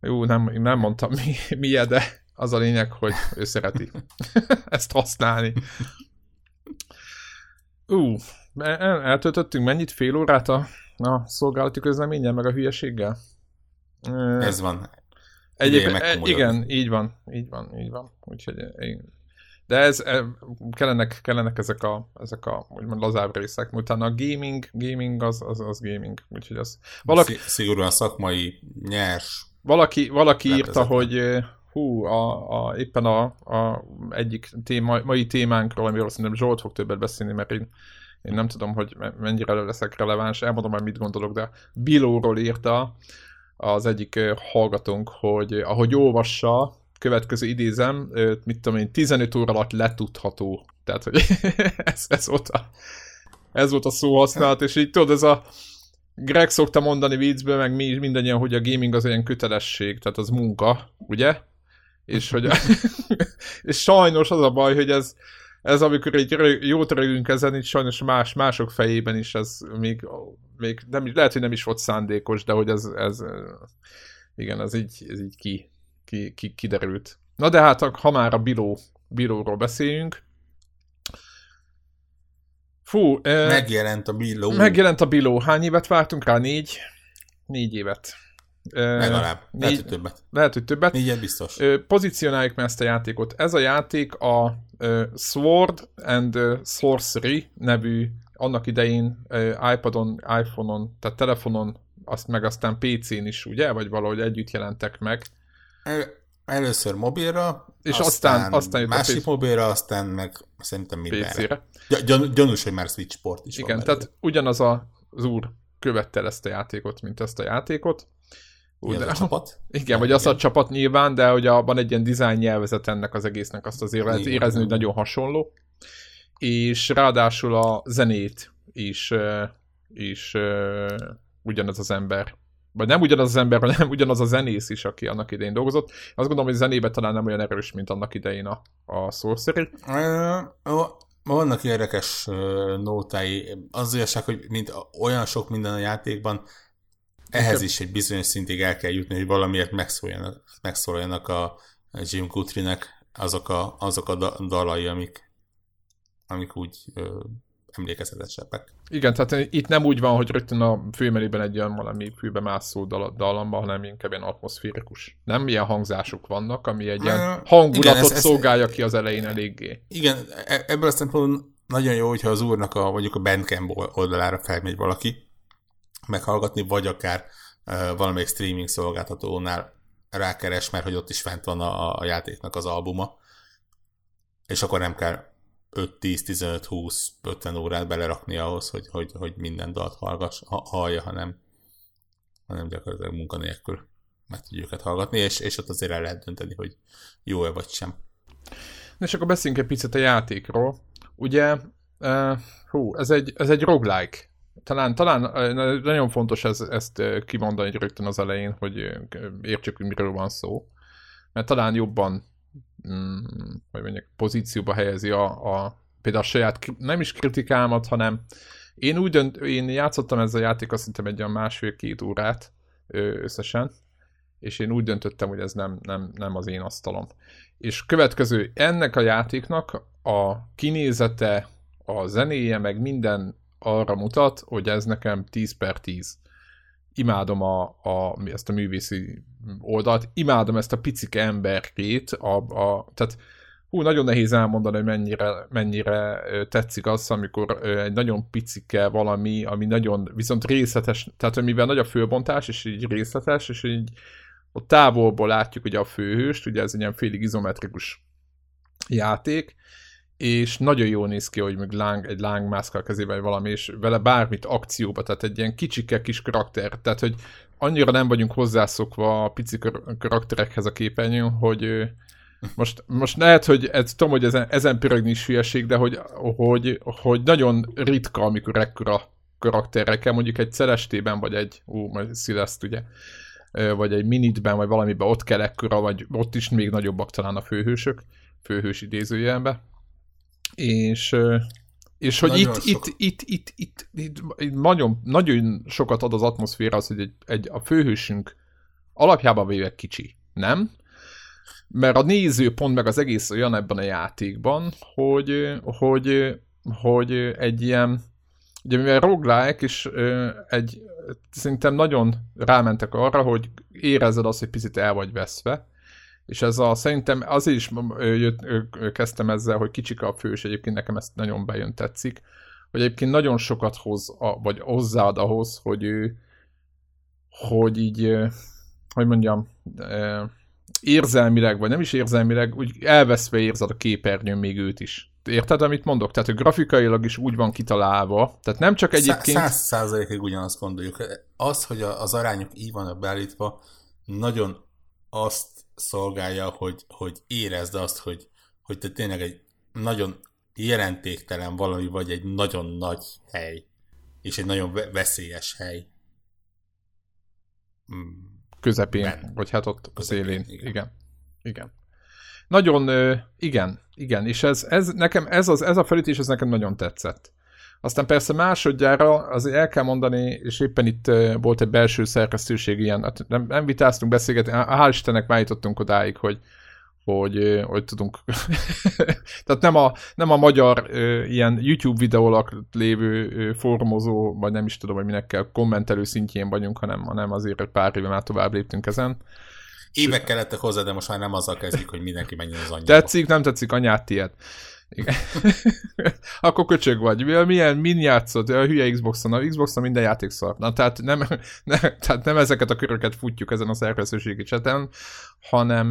Speaker 1: Jó, nem, nem mondtam mi, milyen, de az a lényeg, hogy ő szereti ezt használni. Ú, el, eltöltöttünk mennyit? Fél órát a, a szolgálati közleményen, meg a hülyeséggel?
Speaker 2: Ez van.
Speaker 1: Egyébként, e, igen, így van, így van, így van. Úgyhogy de ez, kellenek, kellenek ezek a, ezek a úgymond lazább részek, utána a gaming, gaming az, az, az gaming, úgyhogy az...
Speaker 2: Valaki, Szigorúan szakmai, nyers.
Speaker 1: Valaki, valaki írta, hogy hú, a, a, éppen a, a egyik téma, mai témánkról, amiről szerintem Zsolt fog többet beszélni, mert én, én nem tudom, hogy mennyire leszek releváns, elmondom majd mit gondolok, de Bilóról írta az egyik hallgatónk, hogy ahogy olvassa, következő idézem, mit tudom én, 15 óra alatt letudható. Tehát, hogy ez, ez, volt a, ez volt a szó használat, és így tudod, ez a Greg szokta mondani viccből, meg mi mindannyian, hogy a gaming az olyan kötelesség, tehát az munka, ugye? És hogy és sajnos az a baj, hogy ez, ez amikor egy jót rögünk ezen, itt sajnos más, mások fejében is ez még, még nem, lehet, hogy nem is volt szándékos, de hogy ez, ez igen, ez így, ez így ki, ki, ki, kiderült. Na de hát, ha már a Biló, Bilóról beszéljünk, Fú,
Speaker 2: megjelent a Biló.
Speaker 1: Megjelent a Biló. Hány évet vártunk rá? Négy? Négy évet.
Speaker 2: Legalább. Négy, lehet, hogy többet.
Speaker 1: Lehet, hogy többet.
Speaker 2: Négyet biztos.
Speaker 1: Pozícionáljuk meg ezt a játékot. Ez a játék a Sword and Sorcery nevű annak idején iPadon, iPhone-on, tehát telefonon, azt meg aztán PC-n is, ugye? Vagy valahogy együtt jelentek meg.
Speaker 2: El, először mobilra,
Speaker 1: és aztán, aztán, aztán
Speaker 2: jött másik
Speaker 1: a
Speaker 2: mobilra, aztán meg szerintem mindenre. Gyan, gyanús, hogy már Switch port is
Speaker 1: Igen, van tehát belőle. ugyanaz a, az úr követte ezt a játékot, mint ezt a játékot.
Speaker 2: Úgy, a csapat?
Speaker 1: Igen, vagy az a csapat nyilván, de hogy van egy ilyen design nyelvezet ennek az egésznek, azt azért lehet érezni, hogy nagyon hasonló. És ráadásul a zenét is, is ugyanaz az ember vagy nem ugyanaz az ember, hanem ugyanaz a zenész is, aki annak idején dolgozott. Azt gondolom, hogy a zenében talán nem olyan erős, mint annak idején a, a Sorcery.
Speaker 2: Vannak érdekes nótái. Az igazság, hogy mint olyan sok minden a játékban, ehhez is egy bizonyos szintig el kell jutni, hogy valamiért megszóljanak, megszóljanak a Jim Guthrie-nek azok a, azok a dalai, amik, amik úgy emlékezetesebbek.
Speaker 1: Igen, tehát itt nem úgy van, hogy rögtön a főmelében egy olyan valami főbe mászó dal- dalamba, hanem inkább ilyen atmoszférikus. Nem ilyen hangzások vannak, ami egy ilyen hangulatot igen, ez, ez, szolgálja ki az elején eléggé.
Speaker 2: Igen, e- ebből a szempontból nagyon jó, hogyha az úrnak a, mondjuk a Bandcamp oldalára felmegy valaki meghallgatni, vagy akár valamelyik streaming szolgáltatónál rákeres, mert hogy ott is fent van a, a játéknak az albuma, és akkor nem kell 5-10-15-20-50 órát belerakni ahhoz, hogy, hogy, hogy minden dalt hallgass, hallja, hanem, hanem gyakorlatilag munkanélkül meg tudjuk őket hallgatni, és, és ott azért el lehet dönteni, hogy jó-e vagy sem.
Speaker 1: És akkor beszéljünk egy picit a játékról. Ugye, uh, hú, ez egy, ez egy roguelike. Talán, talán nagyon fontos ez, ezt kimondani rögtön az elején, hogy értsük, hogy miről van szó. Mert talán jobban mm, hogy mondjuk, pozícióba helyezi a, a például a saját, nem is kritikámat, hanem én úgy dönt, én játszottam ezzel a játékkal szerintem egy olyan másfél-két órát összesen, és én úgy döntöttem, hogy ez nem, nem, nem az én asztalom. És következő, ennek a játéknak a kinézete, a zenéje, meg minden arra mutat, hogy ez nekem 10 per 10 imádom a, a, ezt a művészi oldalt, imádom ezt a picike emberkét, a, a, tehát hú, nagyon nehéz elmondani, hogy mennyire, mennyire tetszik az, amikor egy nagyon picike valami, ami nagyon, viszont részletes, tehát mivel nagy a főbontás, és így részletes, és így ott távolból látjuk ugye a főhőst, ugye ez egy ilyen félig izometrikus játék, és nagyon jól néz ki, hogy még láng, egy láng mászkal kezében valami, és vele bármit akcióba, tehát egy ilyen kicsike kis karakter, tehát hogy annyira nem vagyunk hozzászokva a pici karakterekhez a képernyőn, hogy most, most lehet, hogy ez, tudom, hogy ezen, ezen pörögni is hülyeség, de hogy, hogy, hogy nagyon ritka, amikor ekkora karakterekkel, mondjuk egy Celestében, vagy egy, ú, majd Celest, ugye, vagy egy Minitben, vagy valamiben ott kell ekkora, vagy ott is még nagyobbak talán a főhősök, főhős idézőjelben és, és hogy itt, itt, itt, itt, itt, itt, itt, nagyon, nagyon sokat ad az atmoszféra az, hogy egy, egy, a főhősünk alapjában véve kicsi, nem? Mert a nézőpont meg az egész olyan ebben a játékban, hogy, hogy, hogy egy ilyen, ugye mivel roguelike, és egy, szerintem nagyon rámentek arra, hogy érezed azt, hogy picit el vagy veszve, és ez a, szerintem azért is jött, kezdtem ezzel, hogy kicsik a fős, egyébként nekem ezt nagyon bejön tetszik, hogy egyébként nagyon sokat hoz, a, vagy hozzáad ahhoz, hogy ő, hogy így, hogy mondjam, érzelmileg, vagy nem is érzelmileg, úgy elveszve érzed a képernyőn még őt is. Érted, amit mondok? Tehát, hogy grafikailag is úgy van kitalálva, tehát nem csak egyébként...
Speaker 2: Száz százalékig ugyanazt gondoljuk. Az, hogy az arányok így vannak beállítva, nagyon azt szolgálja, hogy, hogy érezd azt, hogy, hogy te tényleg egy nagyon jelentéktelen valami vagy egy nagyon nagy hely, és egy nagyon veszélyes hely.
Speaker 1: Hmm. Közepén, ben. vagy hát ott Közepén, szélén. Igen. igen. igen. Nagyon, igen, igen, és ez, ez nekem, ez, az, ez a felütés, ez nekem nagyon tetszett. Aztán persze másodjára azért el kell mondani, és éppen itt volt egy belső szerkesztőség ilyen, hát nem, nem vitáztunk, beszélgetni, hál' Istennek már jutottunk odáig, hogy, hogy, hogy tudunk. Tehát nem a, nem a magyar ilyen YouTube videólak lévő formozó, vagy nem is tudom, hogy minek kell kommentelő szintjén vagyunk, hanem, hanem azért pár éve már tovább léptünk ezen.
Speaker 2: Évek kellettek hozzá, de most már nem azzal kezdjük, hogy mindenki menjen az anyjába.
Speaker 1: Tetszik, nem tetszik, anyát tiéd. Igen. Akkor köcsög vagy. Milyen, min játszott? A hülye Xboxon. A Xboxon minden játék szar. Na, tehát nem, ne, tehát nem ezeket a köröket futjuk ezen a szerkesztőségi cseten, hanem,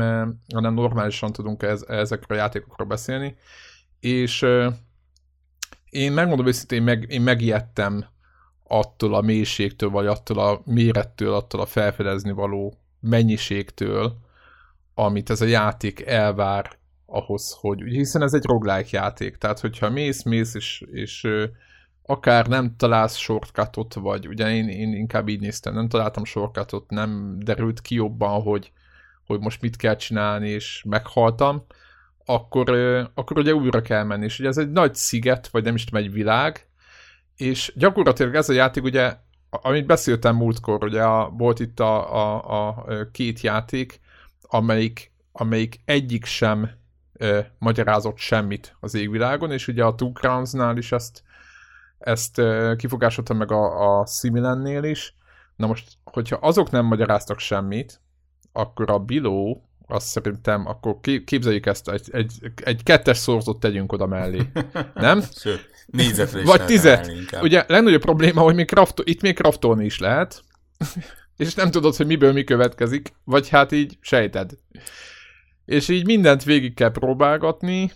Speaker 1: hanem normálisan tudunk ez, ezekről a játékokról beszélni. És én megmondom őszintén, én, meg, én megijedtem attól a mélységtől, vagy attól a mérettől, attól a felfedezni való mennyiségtől, amit ez a játék elvár ahhoz, hogy, hiszen ez egy roguelike játék, tehát hogyha mész, mész, és, és akár nem találsz shortcutot, vagy ugye én, én inkább így néztem, nem találtam shortcutot, nem derült ki jobban, hogy, hogy most mit kell csinálni, és meghaltam, akkor, akkor ugye újra kell menni, és ugye ez egy nagy sziget, vagy nem is tudom, egy világ, és gyakorlatilag ez a játék ugye, amit beszéltem múltkor, ugye a, volt itt a, a, a két játék, amelyik, amelyik egyik sem ö, magyarázott semmit az égvilágon, és ugye a Two Crowns-nál is ezt, ezt ö, kifogásoltam meg a, a Similennél is. Na most, hogyha azok nem magyaráztak semmit, akkor a Biló, azt szerintem, akkor képzeljük ezt, egy, egy, egy kettes szorzót tegyünk oda mellé. Nem?
Speaker 2: Sőt, négyzetre is
Speaker 1: Vagy tizet. Ugye legnagyobb probléma, hogy még krafto, itt még kraftolni is lehet, és nem tudod, hogy miből mi következik, vagy hát így sejted és így mindent végig kell próbálgatni.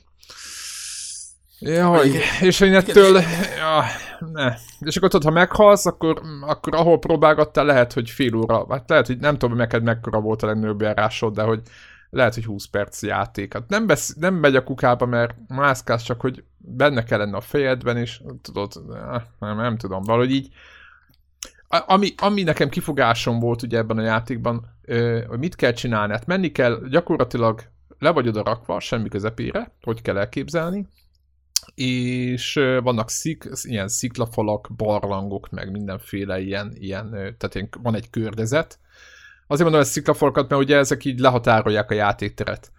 Speaker 1: Jaj, és én ettől... Ja, ne. És akkor tudod, ha meghalsz, akkor, akkor ahol próbálgattál, lehet, hogy fél óra, hát lehet, hogy nem tudom, neked mekkora volt a legnagyobb járásod, de hogy lehet, hogy 20 perc játék. Hát nem, besz, nem megy a kukába, mert mászkálsz, csak hogy benne kell lenni a fejedben, és tudod, nem, nem tudom, valahogy így ami, ami nekem kifogásom volt ugye ebben a játékban, hogy mit kell csinálni, hát menni kell, gyakorlatilag le vagy oda rakva, semmi közepére, hogy kell elképzelni, és vannak szik, ilyen sziklafalak, barlangok, meg mindenféle ilyen, ilyen tehát ilyen, van egy kördezet. Azért mondom, hogy sziklafalakat, mert ugye ezek így lehatárolják a játékteret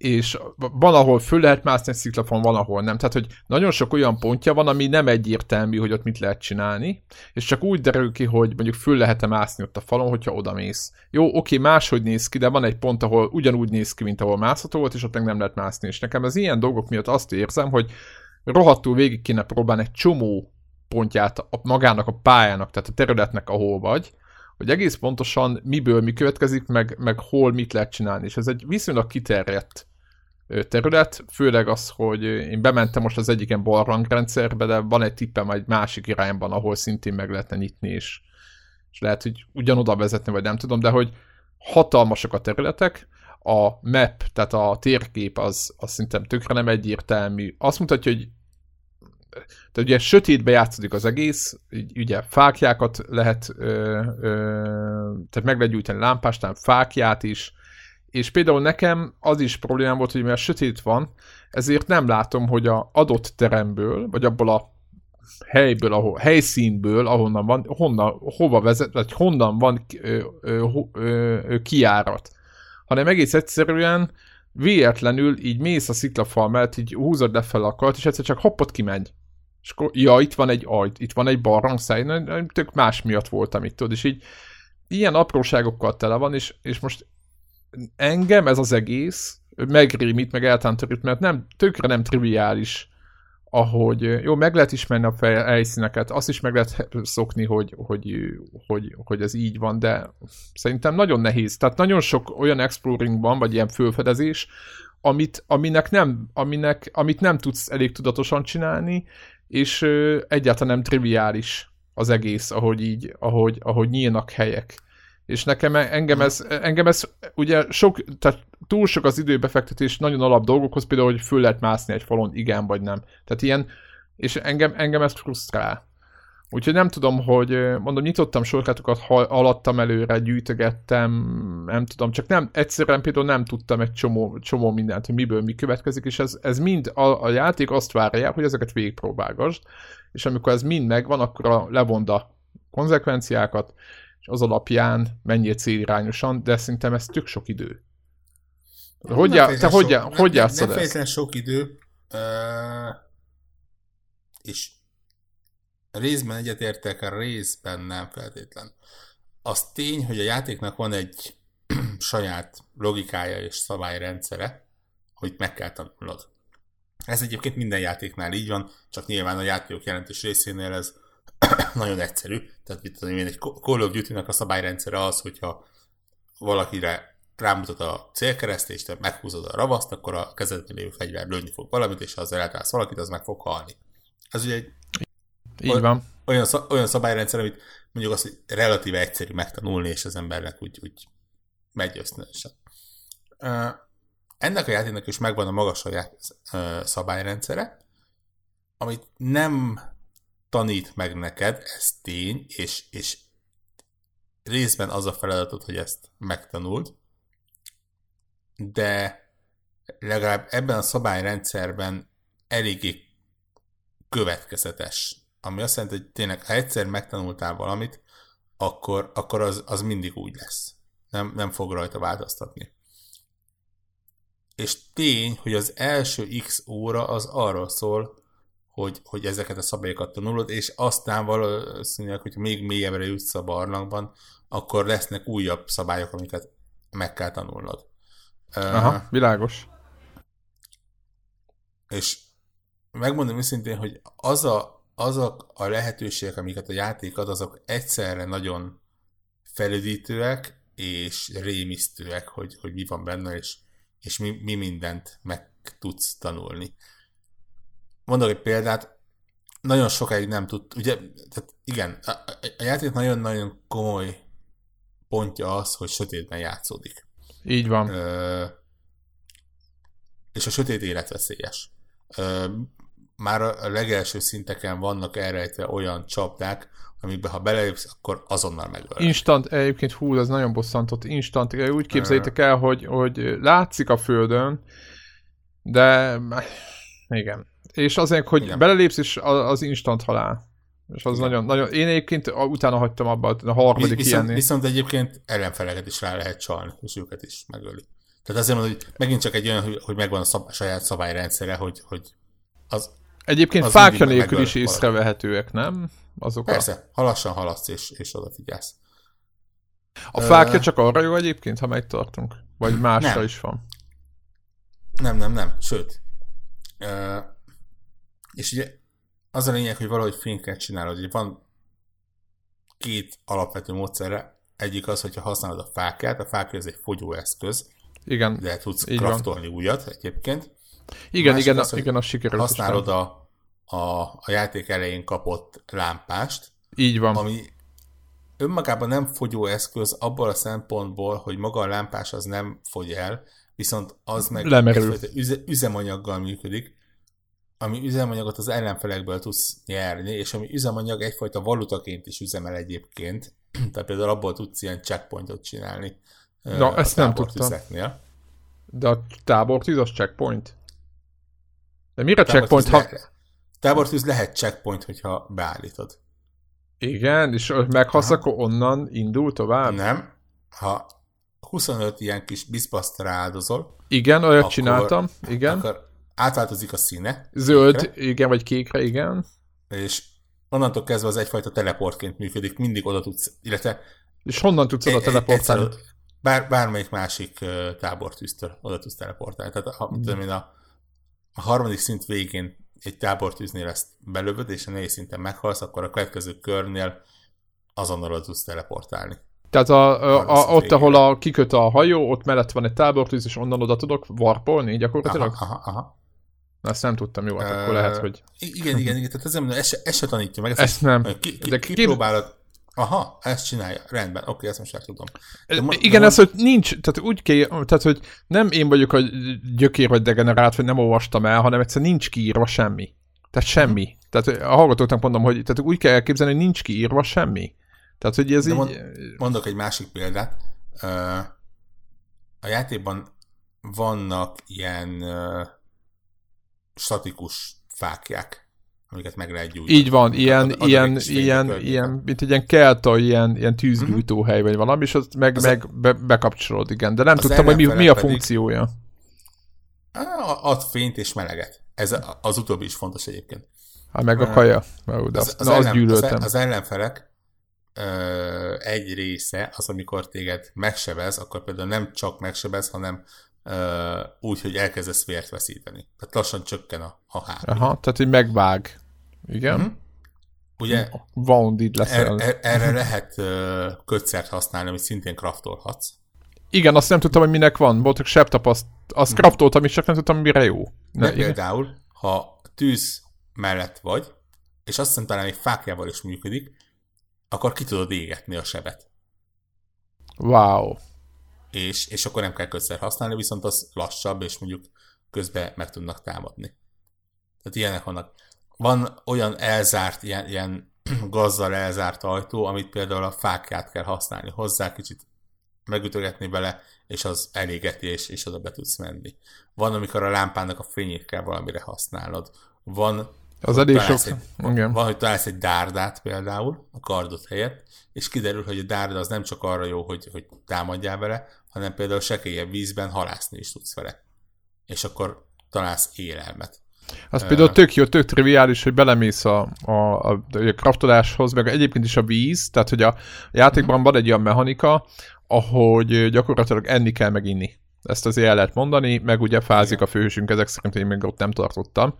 Speaker 1: és van, ahol föl lehet mászni egy sziklafon, van, ahol nem. Tehát, hogy nagyon sok olyan pontja van, ami nem egyértelmű, hogy ott mit lehet csinálni, és csak úgy derül ki, hogy mondjuk föl lehet-e mászni ott a falon, hogyha oda mész. Jó, oké, máshogy néz ki, de van egy pont, ahol ugyanúgy néz ki, mint ahol mászható volt, és ott meg nem lehet mászni. És nekem az ilyen dolgok miatt azt érzem, hogy rohadtul végig kéne próbálni egy csomó pontját a, magának a pályának, tehát a területnek, ahol vagy, hogy egész pontosan miből mi következik, meg, meg hol mit lehet csinálni. És ez egy viszonylag kiterjedt terület, főleg az, hogy én bementem most az egyik ilyen barlangrendszerbe, de van egy tippem egy másik irányban, ahol szintén meg lehetne nyitni, és, és lehet, hogy ugyanoda vezetni, vagy nem tudom, de hogy hatalmasak a területek, a map, tehát a térkép az, az szerintem tökre nem egyértelmű. Azt mutatja, hogy tehát ugye sötétbe játszódik az egész, ugye fákjákat lehet, ö, ö, tehát meg lehet gyújtani lámpástán, fákját is, és például nekem az is problémám volt, hogy mivel sötét van, ezért nem látom, hogy a adott teremből, vagy abból a helyből, ahol, helyszínből, ahonnan van, honnan, hova vezet, vagy honnan van ö, ö, ö, kiárat, hanem egész egyszerűen véletlenül így mész a sziklafal mellett, így húzod fel a kart, és egyszer csak hoppot kimegy. És akkor, ja, itt van egy ajt, itt van egy barlangszáj, tök más miatt voltam itt, tudod, és így ilyen apróságokkal tele van, és, és most engem ez az egész megrémít, meg eltántorít, mert nem, tökre nem triviális, ahogy jó, meg lehet ismerni a helyszíneket, azt is meg lehet szokni, hogy, hogy, hogy, hogy ez így van, de szerintem nagyon nehéz. Tehát nagyon sok olyan exploring van, vagy ilyen fölfedezés, amit, aminek nem, aminek, amit nem tudsz elég tudatosan csinálni, és ö, egyáltalán nem triviális az egész, ahogy így, ahogy, ahogy nyílnak helyek. És nekem, engem ez, engem ez ugye sok, tehát túl sok az időbefektetés nagyon alap dolgokhoz, például, hogy föl lehet mászni egy falon, igen vagy nem. Tehát ilyen, és engem, engem ez frusztrál. Úgyhogy nem tudom, hogy mondom, nyitottam sorkátokat, alattam előre, gyűjtögettem, nem tudom, csak nem, egyszerűen például nem tudtam egy csomó, csomó mindent, hogy miből mi következik, és ez, ez mind a, a játék azt várja, hogy ezeket végigpróbálgasd, és amikor ez mind megvan, akkor a, levond a konzekvenciákat, és az alapján menjél célirányosan, de szerintem ez tök sok idő. Hogy já, te hogy, sok, hogy
Speaker 2: nem, játszod nem, nem sok idő, uh, és részben egyetértek, a részben nem feltétlen. Az tény, hogy a játéknak van egy saját logikája és szabályrendszere, hogy meg kell tanulnod. Ez egyébként minden játéknál így van, csak nyilván a játékok jelentős részénél ez nagyon egyszerű. Tehát itt tudom én, egy Call of Duty-nak a szabályrendszere az, hogyha valakire rámutat a célkereszt, és te meghúzod a ravaszt, akkor a kezedben lévő fegyver lőni fog valamit, és ha az eltalálsz valakit, az meg fog halni. Ez ugye egy
Speaker 1: így van.
Speaker 2: Olyan, olyan szabályrendszer, amit mondjuk azt, hogy relatíve egyszerű megtanulni, és az embernek úgy, úgy megy ösztönösen. Ennek a játéknak is megvan a magas saját szabályrendszere, amit nem tanít meg neked, ez tény, és, és részben az a feladatod, hogy ezt megtanuld, de legalább ebben a szabályrendszerben eléggé következetes. Ami azt jelenti, hogy tényleg, ha egyszer megtanultál valamit, akkor, akkor az, az mindig úgy lesz. Nem, nem fog rajta változtatni. És tény, hogy az első x óra az arról szól, hogy, hogy ezeket a szabályokat tanulod, és aztán valószínűleg, hogy még mélyebbre jutsz a barlangban, akkor lesznek újabb szabályok, amiket meg kell tanulnod.
Speaker 1: Aha, uh, világos.
Speaker 2: És megmondom őszintén, hogy az a, azok a lehetőségek, amiket a játék ad, azok egyszerre nagyon felüdítőek és rémisztőek, hogy, hogy mi van benne, és, és mi, mi mindent meg tudsz tanulni. Mondok egy példát, nagyon sokáig nem tud, ugye, tehát igen, a, a játék nagyon-nagyon komoly pontja az, hogy sötétben játszódik.
Speaker 1: Így van.
Speaker 2: Ö, és a sötét életveszélyes. Ö, már a legelső szinteken vannak elrejtve olyan csapdák, amikbe ha belépsz, akkor azonnal megöl.
Speaker 1: Instant, egyébként hú, ez nagyon bosszantott, instant, úgy képzeljétek el, hogy, hogy látszik a földön, de igen. És azért, hogy igen. belelépsz, és az instant halál. És az nagyon, nagyon, én egyébként utána hagytam abba a harmadik
Speaker 2: viszont, ilyenni. Viszont egyébként ellenfeleket is rá lehet csalni, és őket is megöli. Tehát azért mondom, hogy megint csak egy olyan, hogy megvan a szab, saját szabályrendszere, hogy, hogy az,
Speaker 1: Egyébként az fákja nélkül is észrevehetőek, nem?
Speaker 2: Azok Persze, a... ha lassan haladsz és, és odafigyelsz.
Speaker 1: A fákja uh, csak arra jó egyébként, ha megtartunk? Vagy másra nem. is van?
Speaker 2: Nem, nem, nem. Sőt. Uh, és ugye az a lényeg, hogy valahogy fényket csinálod. Ugye van két alapvető módszerre. Egyik az, hogyha használod a fákját. A fákja ez egy fogyóeszköz.
Speaker 1: Igen.
Speaker 2: De tudsz kraftolni újat egyébként.
Speaker 1: Igen, igen, az, igen, az sikerült.
Speaker 2: Használod a, a, a játék elején kapott lámpást.
Speaker 1: Így van.
Speaker 2: Ami önmagában nem fogyó eszköz abból a szempontból, hogy maga a lámpás az nem fogy el, viszont az meg üze, üzemanyaggal működik, ami üzemanyagot az ellenfelekből tudsz nyerni, és ami üzemanyag egyfajta valutaként is üzemel egyébként, tehát például abból tudsz ilyen checkpointot csinálni.
Speaker 1: Na, ezt nem tudtam. Tüzeknél. De a tábortűz az checkpoint? De mire checkpoint? Ha...
Speaker 2: tábortűz lehet checkpoint, hogyha beállítod.
Speaker 1: Igen, és meghalsz, akkor onnan indul tovább?
Speaker 2: Nem. Ha 25 ilyen kis bizbasztra áldozol,
Speaker 1: Igen, olyat akkor, csináltam, igen.
Speaker 2: akkor átváltozik a színe.
Speaker 1: Zöld,
Speaker 2: kékre,
Speaker 1: igen, vagy kékre, igen.
Speaker 2: És onnantól kezdve az egyfajta teleportként működik, mindig oda tudsz, illetve
Speaker 1: És honnan tudsz oda
Speaker 2: e-
Speaker 1: teleportálni?
Speaker 2: Bár, bármelyik másik tábortűztől oda tudsz teleportálni. Tehát ha, mit tudom én, a, a harmadik szint végén egy tábortűznél ezt belövöd, és a négy szinten meghalsz, akkor a következő körnél azonnal oda tudsz teleportálni.
Speaker 1: Tehát a, a, a, ott, ahol a kiköt a hajó, ott mellett van egy tábortűz, és onnan oda tudok warpolni gyakorlatilag?
Speaker 2: Aha, aha, aha.
Speaker 1: Na, ezt nem tudtam, jó, hát akkor lehet, hogy
Speaker 2: Igen, igen, igen. Tehát ez, nem, ez, se, ez se tanítja meg.
Speaker 1: ezt nem.
Speaker 2: Ki, ki,
Speaker 1: De
Speaker 2: ki,
Speaker 1: ki-
Speaker 2: kipróbálod. Aha, ezt csinálja. Rendben, oké, ezt most tudom. De mo-
Speaker 1: Igen,
Speaker 2: de
Speaker 1: ez, hogy nincs, tehát úgy kell, tehát, hogy nem én vagyok a gyökér vagy degenerált, hogy nem olvastam el, hanem egyszer nincs kiírva semmi. Tehát semmi. Tehát a hallgatóknak mondom, hogy tehát úgy kell elképzelni, hogy nincs kiírva semmi. Tehát, hogy ez
Speaker 2: De
Speaker 1: így...
Speaker 2: mond- Mondok egy másik példát. A játékban vannak ilyen ö, statikus fákják, amiket meg lehet gyújtani.
Speaker 1: Így van, ilyen,
Speaker 2: Ad-
Speaker 1: ilyen, ilyen, ilyen, mint egy ilyen kelta, ilyen, ilyen tűzgyújtóhely vagy valami, és azt meg,
Speaker 2: Az
Speaker 1: meg be, bekapcsolod, igen. De nem
Speaker 2: az
Speaker 1: tudtam, hogy mi, mi a funkciója.
Speaker 2: Ad fényt és meleget. Ez az utóbbi is fontos egyébként.
Speaker 1: Hát meg a kaja.
Speaker 2: Az, az,
Speaker 1: na, azt
Speaker 2: ellen, az,
Speaker 1: gyűlöltem.
Speaker 2: az ellenfelek ö, egy része az, amikor téged megsebez, akkor például nem csak megsebez, hanem úgy, hogy elkezdesz vért veszíteni. Tehát lassan csökken a, a HP.
Speaker 1: Aha, tehát így megvág. Igen.
Speaker 2: Mhm. Ugye
Speaker 1: Wounded leszel.
Speaker 2: er, er, erre lehet ö, kötszert használni, amit szintén craftolhatsz.
Speaker 1: Igen, azt nem tudtam, hogy minek van. Voltak sebb tapaszt. Azt craftoltam is, csak nem tudtam, mire jó.
Speaker 2: De
Speaker 1: Ne, igen.
Speaker 2: például, ha tűz mellett vagy, és azt hiszem talán egy fákjával is működik, akkor ki tudod égetni a sebet.
Speaker 1: Wow.
Speaker 2: És, és akkor nem kell kötszer használni, viszont az lassabb, és mondjuk közben meg tudnak támadni. Tehát ilyenek vannak. Van olyan elzárt, ilyen, ilyen gazzal elzárt ajtó, amit például a fákját kell használni hozzá, kicsit megütögetni bele, és az elégeti, és, és oda be tudsz menni. Van, amikor a lámpának a fényét kell valamire használnod. Van,
Speaker 1: Az elég sok.
Speaker 2: egy,
Speaker 1: Igen.
Speaker 2: van, hogy találsz egy dárdát például a kardot helyett, és kiderül, hogy a dárda az nem csak arra jó, hogy, hogy támadjál vele, hanem például sekélyebb vízben halászni is tudsz vele. És akkor találsz élelmet.
Speaker 1: Az például tök jó, tök triviális, hogy belemész a, a, a, a kraftoláshoz, meg egyébként is a víz, tehát hogy a játékban van egy olyan mechanika, ahogy gyakorlatilag enni kell meg inni. Ezt azért el lehet mondani, meg ugye fázik a főhősünk, ezek szerint én még ott nem tartottam.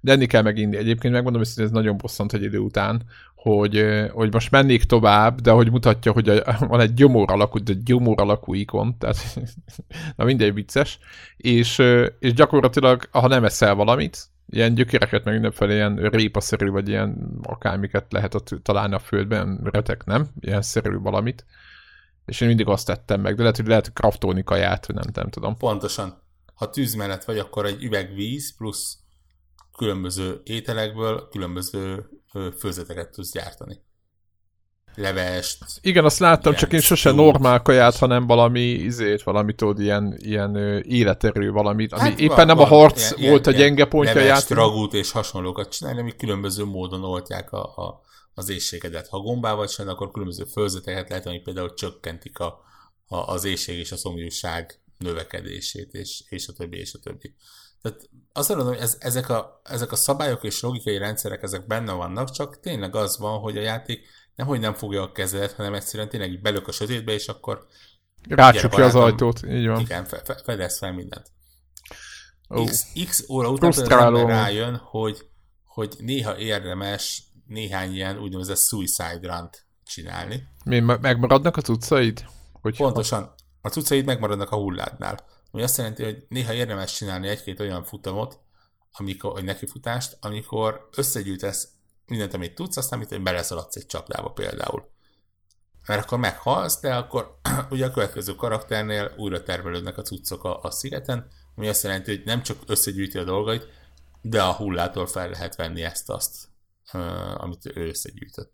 Speaker 1: De enni kell meg inni. Egyébként megmondom, hogy ez nagyon bosszant egy idő után, hogy, hogy most mennék tovább, de hogy mutatja, hogy a, van egy gyomor alakú, de gyomor alakú ikon, tehát na mindegy vicces, és, és gyakorlatilag, ha nem eszel valamit, ilyen gyökereket, meg mindenféle ilyen répaszerű, vagy ilyen akármiket lehet ott találni a földben, retek, nem? Ilyen szerű valamit. És én mindig azt tettem meg, de lehet, hogy lehet kraftolni kaját, vagy nem, nem tudom.
Speaker 2: Pontosan, ha tűz mellett vagy, akkor egy üveg víz plusz különböző ételekből különböző főzeteket tudsz gyártani. Levest,
Speaker 1: Igen, azt láttam, csak én sose normál kaját, hanem valami izét, valami tudod, ilyen, ilyen életerő valamit, ami
Speaker 2: Hát
Speaker 1: éppen
Speaker 2: van-
Speaker 1: nem a harc
Speaker 2: ilyen-
Speaker 1: volt a
Speaker 2: ilyen-
Speaker 1: gyenge pontja
Speaker 2: levest,
Speaker 1: játék.
Speaker 2: ragút és hasonlókat csinálni, amik különböző módon oltják a, a, az éjségedet. Ha gombával sem, akkor különböző főzeteket lehet, amik például csökkentik a, a, az éjség és a szomjúság növekedését, és, és a többi, és a többi. Tehát azt mondom, hogy ez, ezek, a, ezek a szabályok és logikai rendszerek, ezek benne vannak, csak tényleg az van, hogy a játék nem, hogy nem fogja a kezedet, hanem egyszerűen tényleg így belök a sötétbe, és akkor
Speaker 1: Rácsukja az ajtót, így van.
Speaker 2: igen, fe, fe, fedez fel mindent.
Speaker 1: Ó.
Speaker 2: X, X óra után rájön, hogy, hogy néha érdemes néhány ilyen úgynevezett suicide run csinálni.
Speaker 1: Mi, me- megmaradnak az utcaid? Hogy
Speaker 2: Pontosan a cuccaid megmaradnak a hulládnál. Ami azt jelenti, hogy néha érdemes csinálni egy-két olyan futamot, amikor, vagy nekifutást, amikor összegyűjtesz mindent, amit tudsz, aztán mit, hogy beleszaladsz egy csapdába például. Mert akkor meghalsz, de akkor ugye a következő karakternél újra termelődnek a cuccok a, a szigeten, ami azt jelenti, hogy nem csak összegyűjti a dolgait, de a hullától fel lehet venni ezt-azt, amit ő összegyűjtött.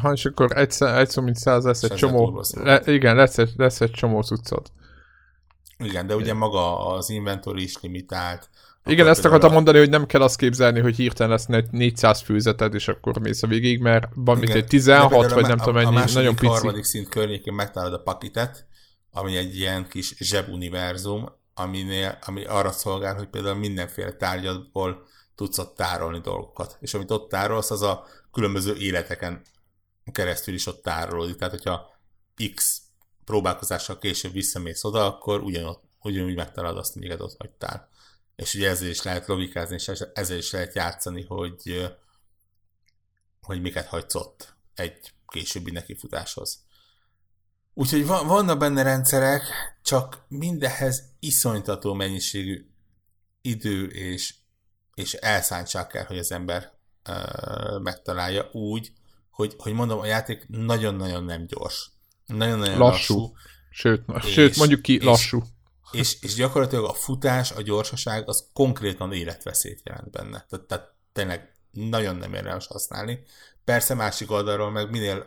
Speaker 1: Ha, és akkor egyszer, egyszer mint száz lesz egy csomó, le, igen, lesz egy, lesz egy csomó cuccot.
Speaker 2: Igen, de ugye maga az inventory is limitált,
Speaker 1: Igen, ezt akartam mondani, hogy nem kell azt képzelni, hogy hirtelen lesz 400 főzeted, és akkor mész a végig, mert van mint egy 16, vagy nem tudom mennyi,
Speaker 2: a
Speaker 1: nagyon pici. A
Speaker 2: harmadik szint környékén megtalálod a pakitet, ami egy ilyen kis zsebuniverzum, aminél, ami arra szolgál, hogy például mindenféle tárgyadból tudsz ott tárolni dolgokat. És amit ott tárolsz, az a különböző életeken keresztül is ott tárolódik. Tehát, hogyha X próbálkozással később visszamész oda, akkor ugyanott, ugyanúgy megtalálod azt, amiket ott hagytál. És ugye ezzel is lehet logikázni, és ezzel is lehet játszani, hogy, hogy miket hagysz ott egy későbbi nekifutáshoz. Úgyhogy van, vannak benne rendszerek, csak mindenhez iszonytató mennyiségű idő és, és elszántság kell, hogy az ember uh, megtalálja úgy, hogy, hogy mondom, a játék nagyon-nagyon nem gyors. Nagyon-nagyon lassú. lassú
Speaker 1: sőt, és, sőt, mondjuk ki,
Speaker 2: és,
Speaker 1: lassú.
Speaker 2: És, és gyakorlatilag a futás, a gyorsaság az konkrétan életveszélyt jelent benne. Tehát, tehát tényleg nagyon nem érdemes használni. Persze másik oldalról meg minél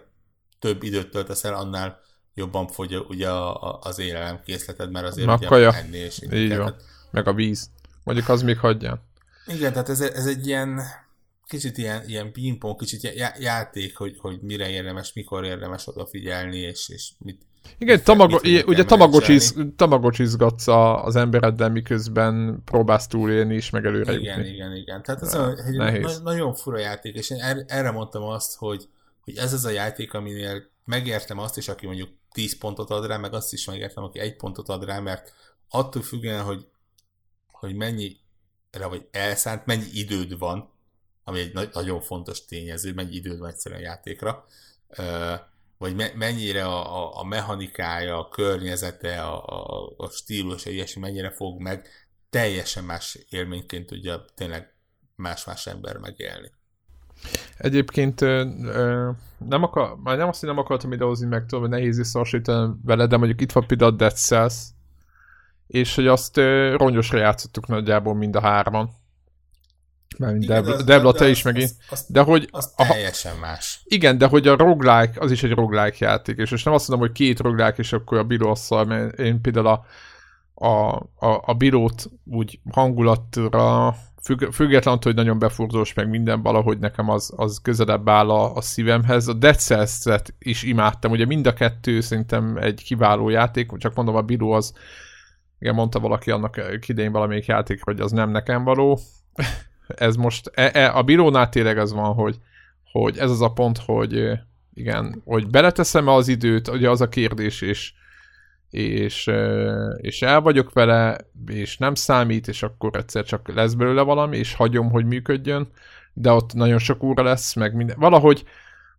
Speaker 2: több időt töltesz el, annál jobban fogy ugye az élelem készleted, mert azért
Speaker 1: ugye kaja. enni és így, így van. Meg a víz. Mondjuk az még hagyján.
Speaker 2: Igen, tehát ez, ez egy ilyen kicsit ilyen, ilyen pingpong, kicsit játék, hogy, hogy mire érdemes, mikor érdemes odafigyelni, és, és mit,
Speaker 1: igen, tamago, mit ugye tamagocsiz, tamagocsizgatsz az embereddel, miközben próbálsz túlélni és meg előre
Speaker 2: Igen, jutni. igen, igen. Tehát ez a, egy na, nagyon fura játék, és én er, erre mondtam azt, hogy, hogy ez az a játék, aminél megértem azt is, aki mondjuk 10 pontot ad rá, meg azt is megértem, aki egy pontot ad rá, mert attól függően, hogy, hogy mennyire vagy elszánt, mennyi időd van, ami egy nagyon fontos tényező, mennyi időd van egyszerűen a játékra, vagy me- mennyire a, a, a mechanikája, a környezete, a, a, a stílus, ilyesmi mennyire fog meg teljesen más élményként tudja tényleg más-más ember megélni.
Speaker 1: Egyébként nem akar, már nem azt, hogy nem akartam idehozni meg, tudom, hogy nehéz összehasonlítani vele, de mondjuk itt van például a Dead Cells, és hogy azt rongyosra játszottuk nagyjából mind a hárman. Mert Debla, Debla te is megint.
Speaker 2: Az, de hogy... Az teljesen a, más.
Speaker 1: Igen, de hogy a roguelike, az is egy roguelike játék, és most nem azt mondom, hogy két roguelike, és akkor a bíróasszal, mert én például a, a, a, a bírót úgy hangulatra függ, függetlenül, hogy nagyon befurzós meg minden, valahogy nekem az, az közelebb áll a, a szívemhez. A Dead Cells-et is imádtam, ugye mind a kettő szerintem egy kiváló játék, csak mondom, a bíró az, igen, mondta valaki annak idején valamelyik játék, hogy az nem nekem való. Ez most, e, e, a bírónál tényleg az van, hogy, hogy ez az a pont, hogy igen, hogy beleteszem-e az időt, ugye az a kérdés, és és, és el vagyok vele, és nem számít, és akkor egyszer csak lesz belőle valami, és hagyom, hogy működjön, de ott nagyon sok óra lesz, meg minden. Valahogy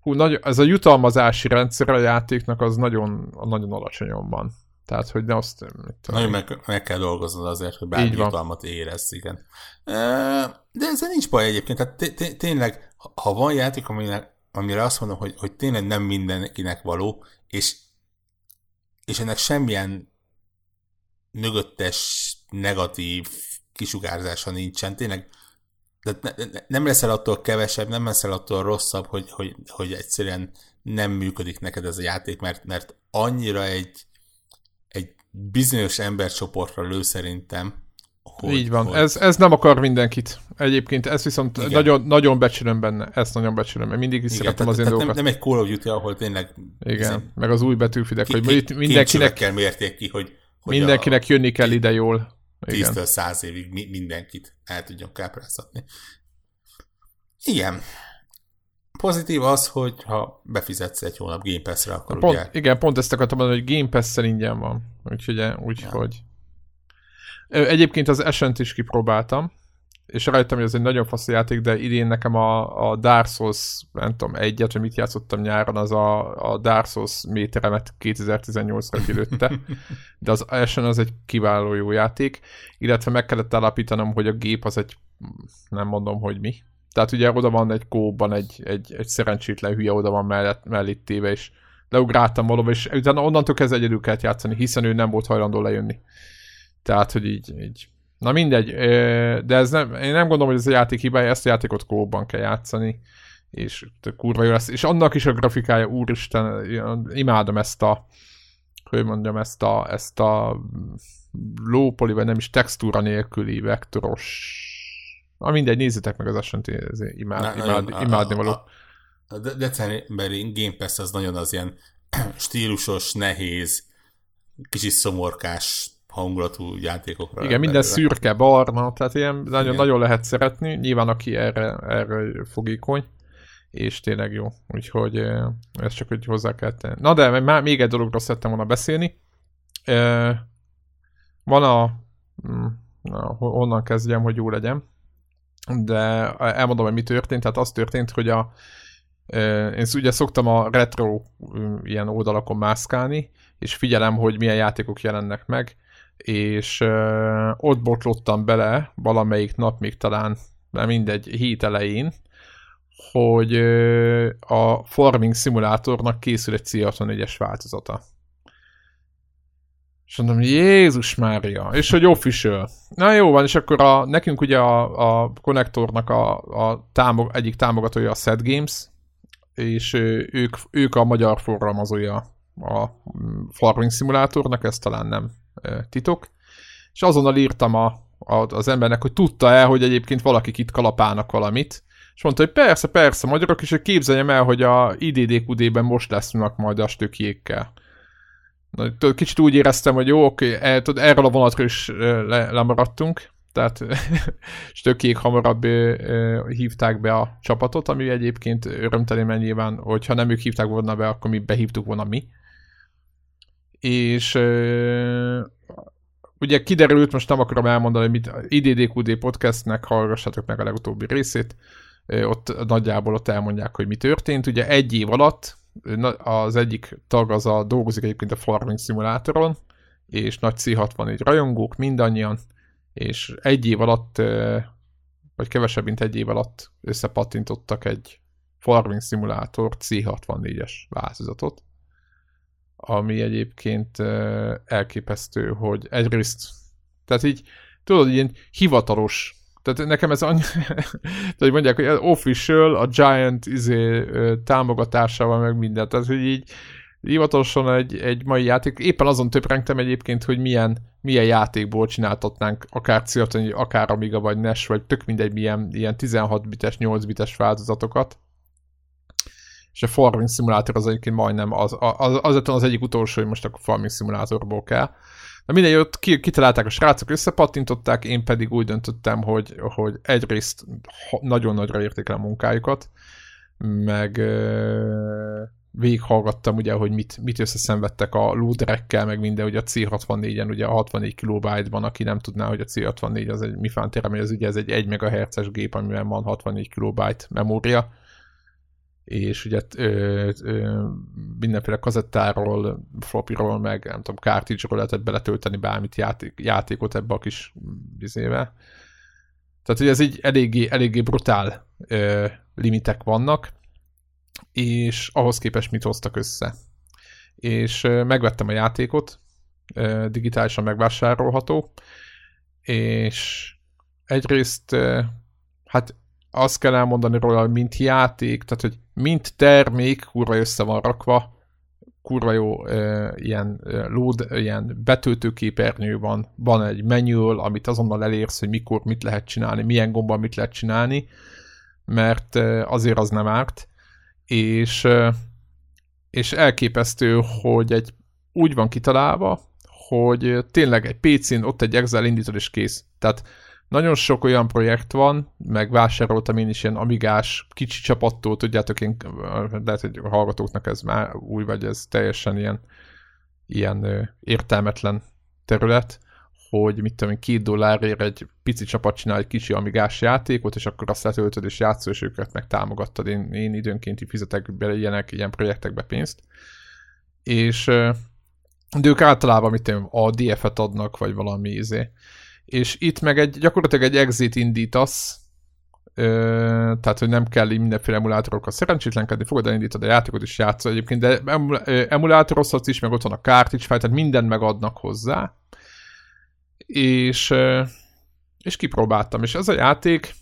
Speaker 1: hú, nagy, ez a jutalmazási rendszer a játéknak az nagyon, nagyon alacsonyon van. Tehát, hogy ne azt...
Speaker 2: Nagyon meg, meg kell dolgoznod azért, hogy bármi jutalmat érezz, igen. De ezzel nincs baj egyébként. Tehát tényleg, ha van játék, amire, amire azt mondom, hogy, hogy tényleg nem mindenkinek való, és és ennek semmilyen mögöttes negatív kisugárzása nincsen. Tényleg ne, ne, nem leszel attól kevesebb, nem leszel attól rosszabb, hogy, hogy, hogy egyszerűen nem működik neked ez a játék, mert, mert annyira egy bizonyos embercsoportra lő szerintem,
Speaker 1: hogy, Így van, hogy... ez, ez nem akar mindenkit. Egyébként ez viszont nagyon, nagyon becsülöm benne, ezt nagyon becsülöm, mert mindig is szeretem az én
Speaker 2: nem, nem egy Call of Duty, ahol tényleg...
Speaker 1: Igen, hiszem, meg az új betűfidek, ki, hogy itt mindenkinek...
Speaker 2: kell mérték ki, hogy...
Speaker 1: hogy mindenkinek a, jönni kell ide jól.
Speaker 2: 10-től 100 évig mi, mindenkit el tudjon kápráztatni. Igen. Pozitív az, hogy ha befizetsz egy hónap Game Pass-re, akkor
Speaker 1: pont,
Speaker 2: ugye...
Speaker 1: Igen, pont ezt akartam mondani, hogy Game Pass-szel ingyen van. Úgyhogy, úgyhogy... Ja. Egyébként az Ascent is kipróbáltam, és rajtam, hogy ez egy nagyon fasz játék, de idén nekem a, a Dark Souls, nem tudom, egyet, hogy mit játszottam nyáron, az a, a Dark Souls méteremet 2018-ra kilőtte, de az Ascent az egy kiváló jó játék, illetve meg kellett állapítanom, hogy a gép az egy, nem mondom, hogy mi. Tehát ugye oda van egy kóban egy, egy, egy szerencsétlen hülye oda van mellett, mellett téve, és leugráltam valóban, és utána onnantól kezdve egyedül kellett játszani, hiszen ő nem volt hajlandó lejönni. Tehát, hogy így, így. Na mindegy, de ez nem, én nem gondolom, hogy ez a játék hibája, ezt a játékot kóban kell játszani, és kurva jó lesz. És annak is a grafikája, úristen, imádom ezt a, hogy mondjam, ezt a, ezt a lópoli, vagy nem is textúra nélküli vektoros Na mindegy, nézzétek meg az Ascent, imád, Na, imád, a, imádni való. A,
Speaker 2: a decemberi Game Pass az nagyon az ilyen stílusos, nehéz, kicsit szomorkás hangulatú játékokra.
Speaker 1: Igen, minden belőle. szürke, barna, tehát ilyen nagyon, nagyon lehet szeretni, nyilván aki erre, erre fogékony, és tényleg jó, úgyhogy ezt csak hogy hozzá kell tenni. Na de már még egy dologról szerettem volna beszélni. Van a, na, honnan kezdjem, hogy jó legyen, de elmondom, hogy mi történt, tehát az történt, hogy a én ugye szoktam a retro ilyen oldalakon mászkálni, és figyelem, hogy milyen játékok jelennek meg, és ott botlottam bele valamelyik nap, még talán, de mindegy, hét elején, hogy a Farming Simulatornak készül egy C64-es változata. És mondom, Jézus Mária, és hogy official. Na jó van, és akkor a, nekünk ugye a, a konnektornak a, a támog, egyik támogatója a Set Games, és ők, ők a magyar forgalmazója a Farming Simulatornak, ez talán nem titok. És azonnal írtam a, a, az embernek, hogy tudta-e, hogy egyébként valakik itt kalapálnak valamit, és mondta, hogy persze, persze, magyarok, és hogy képzeljem el, hogy a IDDQD-ben most lesznek majd a stökjékkel. Kicsit úgy éreztem, hogy jó, oké, erről a vonatról is le, lemaradtunk, tehát stökék hamarabb ö, hívták be a csapatot, ami egyébként örömteli, nyilván, hogyha nem ők hívták volna be, akkor mi behívtuk volna mi. És ugye kiderült, most nem akarom elmondani, hogy mit IDDQD podcastnek hallgassátok meg a legutóbbi részét, ott nagyjából ott elmondják, hogy mi történt. Ugye egy év alatt az egyik tag az a dolgozik egyébként a Farming Simulátoron, és nagy C64 rajongók, mindannyian, és egy év alatt, vagy kevesebb, mint egy év alatt összepattintottak egy Farming Simulator C64-es változatot, ami egyébként elképesztő, hogy egyrészt, tehát így, tudod, ilyen hivatalos tehát nekem ez annyi, hogy mondják, hogy official, a Giant izé, támogatásával, meg mindent. Tehát, hogy így hivatalosan egy, egy mai játék, éppen azon töprengtem egyébként, hogy milyen, milyen játékból csináltatnánk akár Ciltani, akár Amiga, vagy NES, vagy tök mindegy milyen ilyen 16 bites, 8 bites változatokat. És a Farming Simulator az egyébként majdnem az, az, az, az egyik utolsó, hogy most a Farming Simulatorból kell. Na mindegy, ott kitalálták a srácok, összepattintották, én pedig úgy döntöttem, hogy, hogy egyrészt nagyon nagyra értékelem a munkájukat, meg végighallgattam ugye, hogy mit, mit összeszenvedtek a loaderekkel, meg minden, ugye a C64-en, ugye a 64 kilobájtban, aki nem tudná, hogy a C64 az egy mi fántérem, hogy ez ugye ez egy 1 MHz-es gép, amiben van 64 kilobájt memória, és ugye ö, ö, mindenféle kazettáról, floppyról, meg nem tudom, cartridge-ról lehetett beletölteni bármit játék, játékot ebbe a kis bizébe. Tehát ugye ez így eléggé, eléggé brutál ö, limitek vannak, és ahhoz képest mit hoztak össze. És ö, megvettem a játékot, ö, digitálisan megvásárolható, és egyrészt ö, hát azt kell elmondani róla, mint játék, tehát hogy mint termék kurva össze van rakva, kurva jó e, ilyen load, ilyen betöltőképernyő van, van egy manual, amit azonnal elérsz, hogy mikor mit lehet csinálni, milyen gomban mit lehet csinálni, mert e, azért az nem árt, és, e, és elképesztő, hogy egy úgy van kitalálva, hogy tényleg egy PC-n ott egy Excel indítod és kész. Tehát nagyon sok olyan projekt van, meg vásároltam én is ilyen amigás kicsi csapattól, tudjátok, én, lehet, hogy a hallgatóknak ez már új, vagy ez teljesen ilyen, ilyen értelmetlen terület, hogy mit tudom én, két dollárért egy pici csapat csinál egy kicsi amigás játékot, és akkor azt letöltöd és játszol, és őket meg támogattad. Én, én időnként fizetek bele ilyenek, ilyen projektekbe pénzt. És de ők általában mit tudom, a DF-et adnak, vagy valami izé és itt meg egy, gyakorlatilag egy exit indítasz, Ö, tehát, hogy nem kell így mindenféle emulátorokkal szerencsétlenkedni, fogod elindítani a játékot is játszol egyébként, de emulátorozhatsz is, meg ott van a cartridge file, tehát mindent megadnak hozzá. És, és kipróbáltam, és ez a játék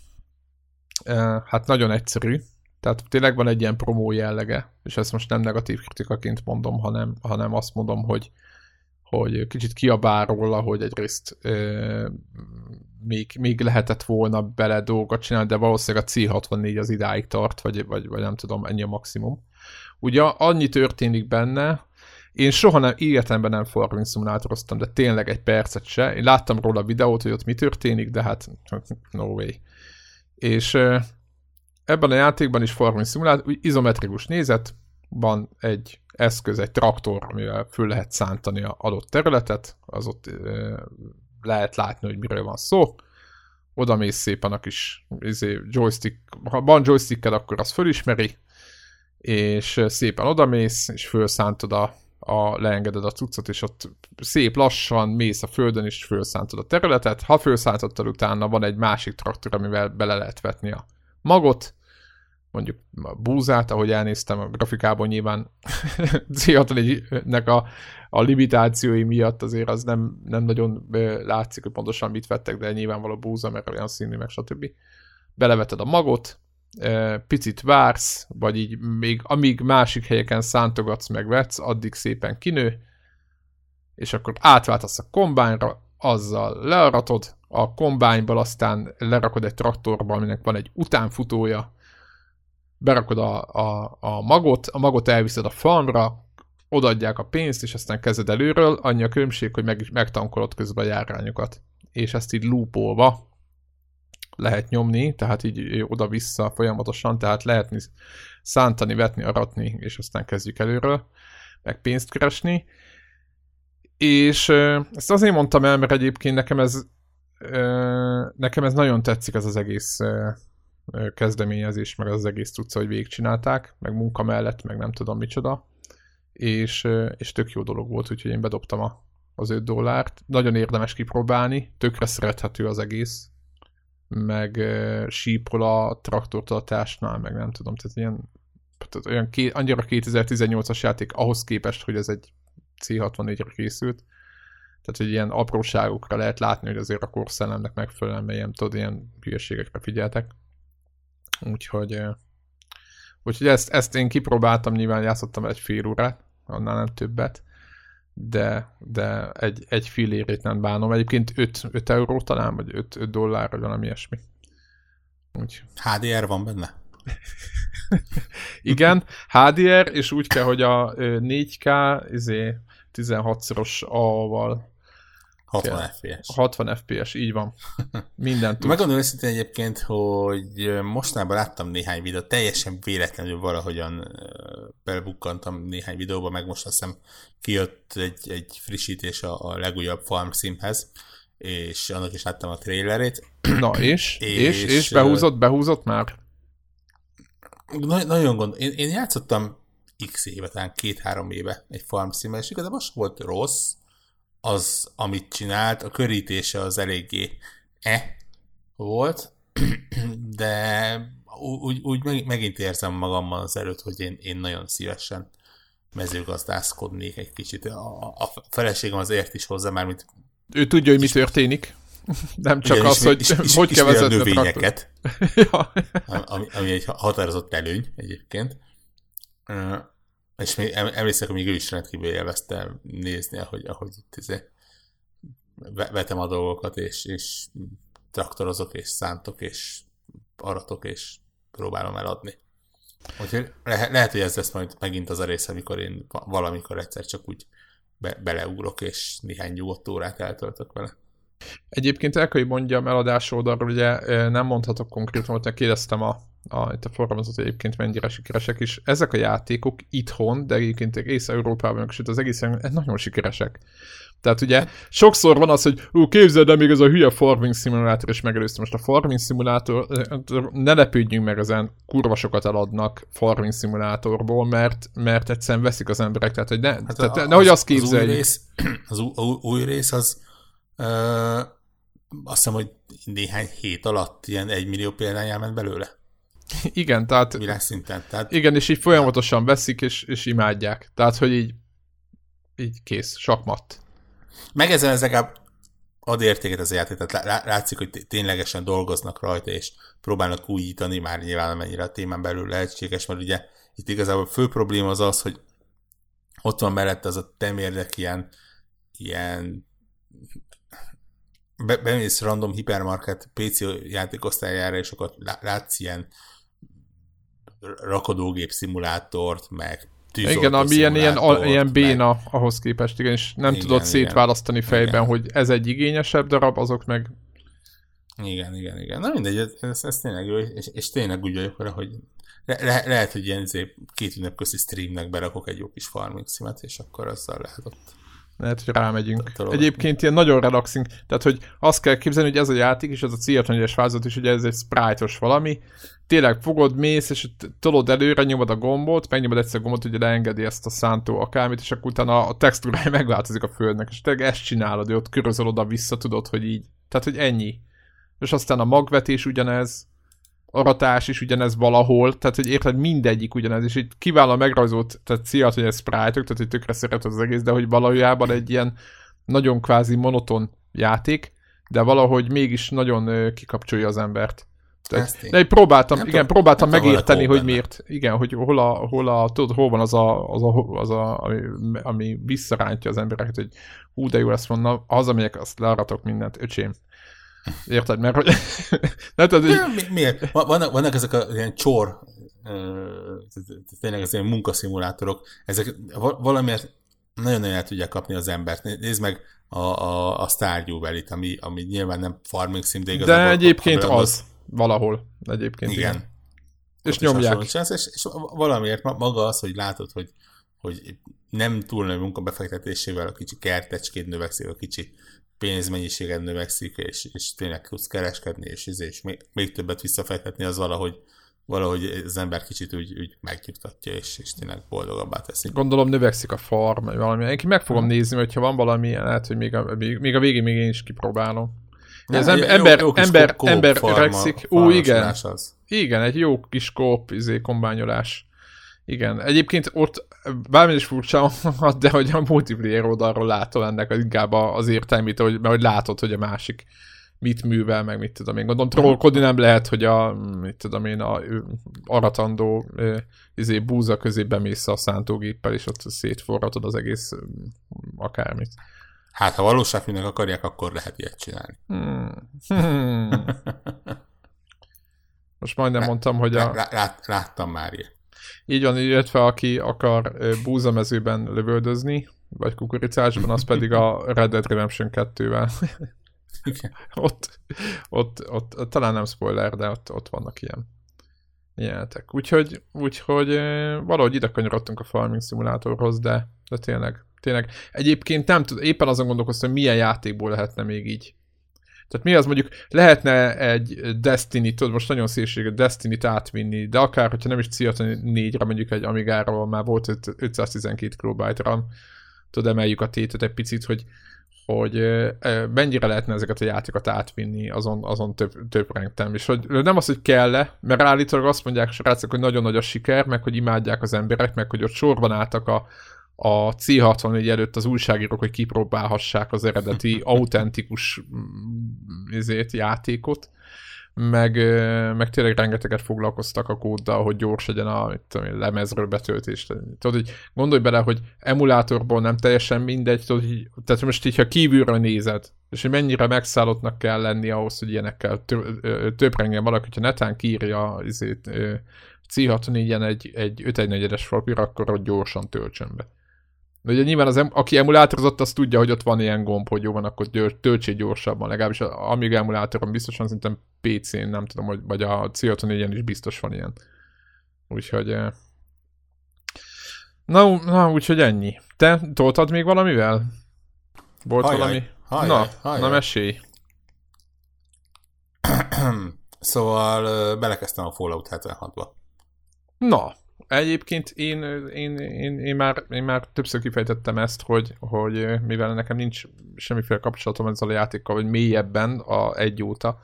Speaker 1: hát nagyon egyszerű, tehát tényleg van egy ilyen promó jellege, és ezt most nem negatív kritikaként mondom, hanem, hanem azt mondom, hogy hogy kicsit kiabál róla, hogy egyrészt ö, még, még lehetett volna bele dolgot csinálni, de valószínűleg a C64 az idáig tart, vagy, vagy, vagy nem tudom, ennyi a maximum. Ugye annyi történik benne, én soha nem, életemben nem farming szimulátoroztam, de tényleg egy percet se. Én láttam róla a videót, hogy ott mi történik, de hát no way. És ebben a játékban is farming szimulátor, izometrikus nézet, van egy eszköz, egy traktor, amivel föl lehet szántani a adott területet, az ott lehet látni, hogy miről van szó. Oda mész szépen a kis izé, joystick, ha van joysticked, akkor az fölismeri, és szépen odamész, és fölszántod a, a leengeded a cuccot, és ott szép lassan mész a földön, és fölszántod a területet. Ha fölszántottad utána, van egy másik traktor, amivel bele lehet vetni a magot, mondjuk a búzát, ahogy elnéztem a grafikában nyilván C64-nek a, a limitációi miatt azért az nem, nem nagyon látszik, hogy pontosan mit vettek, de nyilvánvaló búza, mert olyan színű, meg stb. Beleveted a magot, picit vársz, vagy így még amíg másik helyeken szántogatsz, meg vetsz, addig szépen kinő, és akkor átváltasz a kombányra, azzal learatod, a kombányból aztán lerakod egy traktorba, aminek van egy utánfutója, berakod a, a, a magot, a magot elviszed a farmra, odaadják a pénzt, és aztán kezed előről, annyi a különbség, hogy meg, megtankolod közben a járványokat. És ezt így loopolva lehet nyomni, tehát így oda-vissza folyamatosan, tehát lehetni szántani, vetni, aratni, és aztán kezdjük előről, meg pénzt keresni. És ezt azért mondtam el, mert egyébként nekem ez nekem ez nagyon tetszik ez az egész kezdeményezés, meg az egész tudsz, hogy végigcsinálták, meg munka mellett, meg nem tudom micsoda, és, és tök jó dolog volt, úgyhogy én bedobtam a, az 5 dollárt. Nagyon érdemes kipróbálni, tökre szerethető az egész, meg sípol a traktortartásnál, meg nem tudom, tehát ilyen tehát olyan ké, annyira 2018-as játék ahhoz képest, hogy ez egy C64-re készült. Tehát, hogy ilyen apróságokra lehet látni, hogy azért a korszellemnek megfelelően melyen, tudod, ilyen hülyeségekre figyeltek. Úgyhogy, úgyhogy ezt, ezt én kipróbáltam, nyilván játszottam egy fél órát, annál nem többet, de, de egy, egy fillérét nem bánom. Egyébként 5, 5 euró talán, vagy 5, 5 dollár, vagy valami ilyesmi.
Speaker 2: Úgy. HDR van benne?
Speaker 1: Igen, HDR, és úgy kell, hogy a 4K izé, 16-szoros A-val
Speaker 2: 60 FPS.
Speaker 1: 60 FPS, így van. Minden tud.
Speaker 2: Megmondom őszintén egyébként, hogy mostanában láttam néhány videót, teljesen véletlenül valahogyan belebukkantam néhány videóba, meg most azt hiszem kijött egy, egy frissítés a, a legújabb Farm Simhez, és annak is láttam a trailerét.
Speaker 1: Na és? és, és, és behúzott, behúzott már?
Speaker 2: Na, nagyon gond. Én, én játszottam x éve, talán két-három éve egy Farm Simmel, és igazából volt rossz, az, amit csinált, a körítése az eléggé e volt, de úgy, úgy megint érzem magammal az előtt, hogy én, én nagyon szívesen mezőgazdászkodnék egy kicsit. A, a feleségem az ért is hozzá, már mint
Speaker 1: ő tudja, hogy mi történik. Nem csak Igen, az, hogy is, is, hogy kell vezetni a
Speaker 2: növényeket, ja. ami, ami egy határozott előny egyébként. És még emlékszek, hogy még ő is rendkívül élvezte nézni, ahogy, ahogy itt izé vetem a dolgokat, és, és traktorozok, és szántok, és aratok, és próbálom eladni. Úgyhogy le- lehet, hogy ez lesz majd megint az a rész, amikor én valamikor egyszer csak úgy be- beleugrok, és néhány nyugodt órát eltöltök vele.
Speaker 1: Egyébként el kell, hogy mondjam eladás oldalról, ugye nem mondhatok konkrétan, hogy kérdeztem a a, itt a forgalmazat egyébként mennyire sikeresek is. Ezek a játékok itthon, de egyébként Észak-Európában, sőt az egészen nagyon sikeresek. Tehát ugye sokszor van az, hogy ú, képzeld el, még ez a hülye farming szimulátor is megelőzte. Most a farming szimulátor, ne lepődjünk meg ezen, kurva sokat eladnak farming szimulátorból, mert, mert egyszerűen veszik az emberek, tehát hogy ne, hát tehát, a, nehogy azt képzeljük.
Speaker 2: Az új rész, az új, új rész az ö, azt hiszem, hogy néhány hét alatt ilyen egy millió példány elment belőle.
Speaker 1: Igen, tehát...
Speaker 2: Világszinten. Tehát...
Speaker 1: Igen, és így folyamatosan veszik, és, és imádják. Tehát, hogy így, így kész, sakmat.
Speaker 2: Meg ezen ez legalább ad értéket ez a játék, tehát látszik, hogy ténylegesen dolgoznak rajta, és próbálnak újítani, már nyilván amennyire a témán belül lehetséges, mert ugye itt igazából a fő probléma az az, hogy ott van mellette az a temérdek ilyen, ilyen be, bemész random hipermarket PC játékosztályára, és akkor látsz ilyen rakodógép szimulátort, meg
Speaker 1: igen, ami ilyen, ilyen, a, ilyen béna meg... ahhoz képest, igen, és nem igen, tudod igen. szétválasztani fejben, igen. hogy ez egy igényesebb darab, azok meg...
Speaker 2: Igen, igen, igen. Na mindegy, ez, ez, tényleg jó, és, és tényleg úgy vagyok vele, hogy le, le, lehet, hogy ilyen izé két ünnepközi streamnek berakok egy jó kis farming szimet, és akkor azzal lehet ott
Speaker 1: lehet, hogy rámegyünk. Egyébként ilyen nagyon relaxing, tehát hogy azt kell képzelni, hogy ez a játék, és ez a C64-es változat is, ugye ez egy sprite valami, tényleg fogod, mész, és tolod előre, nyomod a gombot, megnyomod egyszer a gombot, hogy leengedi ezt a szántó akármit, és akkor utána a textúrája megváltozik a földnek, és tényleg ezt csinálod, hogy ott körözöl oda-vissza, tudod, hogy így. Tehát, hogy ennyi. És aztán a magvetés ugyanez, aratás is ugyanez valahol, tehát hogy érted, mindegyik ugyanez, és itt kiválóan megrajzolt, tehát szíjat, hogy ez sprite tehát hogy tökre szeretett az egész, de hogy valójában egy ilyen nagyon kvázi monoton játék, de valahogy mégis nagyon kikapcsolja az embert. Tehát, de próbáltam, nem igen, próbáltam nem megérteni, hogy benne. miért. Igen, hogy hol a, hol a, tudod, hol van az a, az a, az a ami, ami visszarántja az embereket, hogy hú, de jó lesz mondna, hazamegyek, azt learatok mindent, öcsém. Érted? Mert hogy...
Speaker 2: nem tudod, hogy... Mi, miért? Vannak, vannak ezek a ilyen csor, tényleg az ilyen munkaszimulátorok, ezek valamiért nagyon-nagyon el tudják kapni az embert. Nézd meg a, a, a Stardew Valley-t, ami, ami nyilván nem farming sim,
Speaker 1: de igazából... De egyébként az, az, valahol. Egyébként igen. igen. És Ott nyomják. És,
Speaker 2: és, és valamiért maga az, hogy látod, hogy, hogy nem túl nagy munkabefektetésével a kicsi kertecskét növekszik, a kicsi pénzmennyiséged növekszik, és, és tényleg tudsz kereskedni, és, és még, még többet visszafektetni, az valahogy, valahogy az ember kicsit úgy, úgy megnyugtatja, és, és tényleg boldogabbá teszi.
Speaker 1: Gondolom növekszik a farm, vagy valami. Én meg fogom hmm. nézni, hogyha van valami, lehet, hogy még a, még, még a végén még én is kipróbálom. Ne, az ember, jó, jó ember, ember öregszik. Ó, igen. Az. Igen, egy jó kis kóp, izé, kombányolás. Igen, egyébként ott bármi is furcsa, de hogy a multiplayer oldalról látod ennek inkább az értelmét, hogy, mert hogy látod, hogy a másik mit művel, meg mit tudom én. Gondolom, trollkodni nem lehet, hogy a, mit tudom én, a aratandó izé, búza közé bemész a szántógéppel, és ott szétforratod az egész akármit.
Speaker 2: Hát, ha valóságfilmnek akarják, akkor lehet ilyet csinálni. Hmm. Hmm.
Speaker 1: Most majdnem mondtam, hogy a...
Speaker 2: Lát, láttam már ilyet.
Speaker 1: Így van, illetve aki akar búzamezőben lövöldözni, vagy kukoricásban, az pedig a Red Dead Redemption 2-vel. ott, ott, ott, ott, talán nem spoiler, de ott, ott vannak ilyen ilyenek. Úgyhogy, úgyhogy valahogy ide kanyarodtunk a farming szimulátorhoz, de, de tényleg, tényleg. Egyébként nem tudom, éppen azon gondolkoztam, hogy milyen játékból lehetne még így tehát mi az mondjuk, lehetne egy Destiny, tudod, most nagyon szélséges Destiny-t átvinni, de akár, hogyha nem is Ciat 4-re, mondjuk egy Amigáról már volt 512 kilobájtra, tudod, emeljük a tétet egy picit, hogy, hogy mennyire lehetne ezeket a játékokat átvinni azon, azon több, több rengtem. És hogy nem az, hogy kell-e, mert állítólag azt mondják srácok, hogy nagyon nagy a siker, meg hogy imádják az emberek, meg hogy ott sorban álltak a, a C64 előtt az újságírók, hogy kipróbálhassák az eredeti autentikus mm, izét, játékot, meg, meg tényleg rengeteget foglalkoztak a kóddal, hogy gyors legyen a tudom, lemezről betöltés. Tudod, hogy gondolj bele, hogy emulátorból nem teljesen mindegy, tudod, hogy, tehát most így, ha kívülről nézed, és hogy mennyire megszállottnak kell lenni ahhoz, hogy ilyenekkel több rengen valaki, hogyha netán kírja izét, C64-en egy, egy 514-es papír, akkor ott gyorsan töltsön be. De ugye nyilván az, aki emulátorozott, az tudja, hogy ott van ilyen gomb, hogy jó van, akkor töltsék gyorsabban. Legalábbis amíg emulátoron biztosan, szerintem PC-n, nem tudom, hogy, vagy a CO4-en is biztos van ilyen. Úgyhogy... Eh, na, na úgyhogy ennyi. Te toltad még valamivel? Volt hajjaj, valami? Hajjaj, na, hajjaj. na mesélj.
Speaker 2: szóval belekezdtem a Fallout 76-ba.
Speaker 1: Na, Egyébként én, én, én, én, már, én már többször kifejtettem ezt, hogy, hogy mivel nekem nincs semmiféle kapcsolatom ezzel a játékkal, vagy mélyebben a egy óta,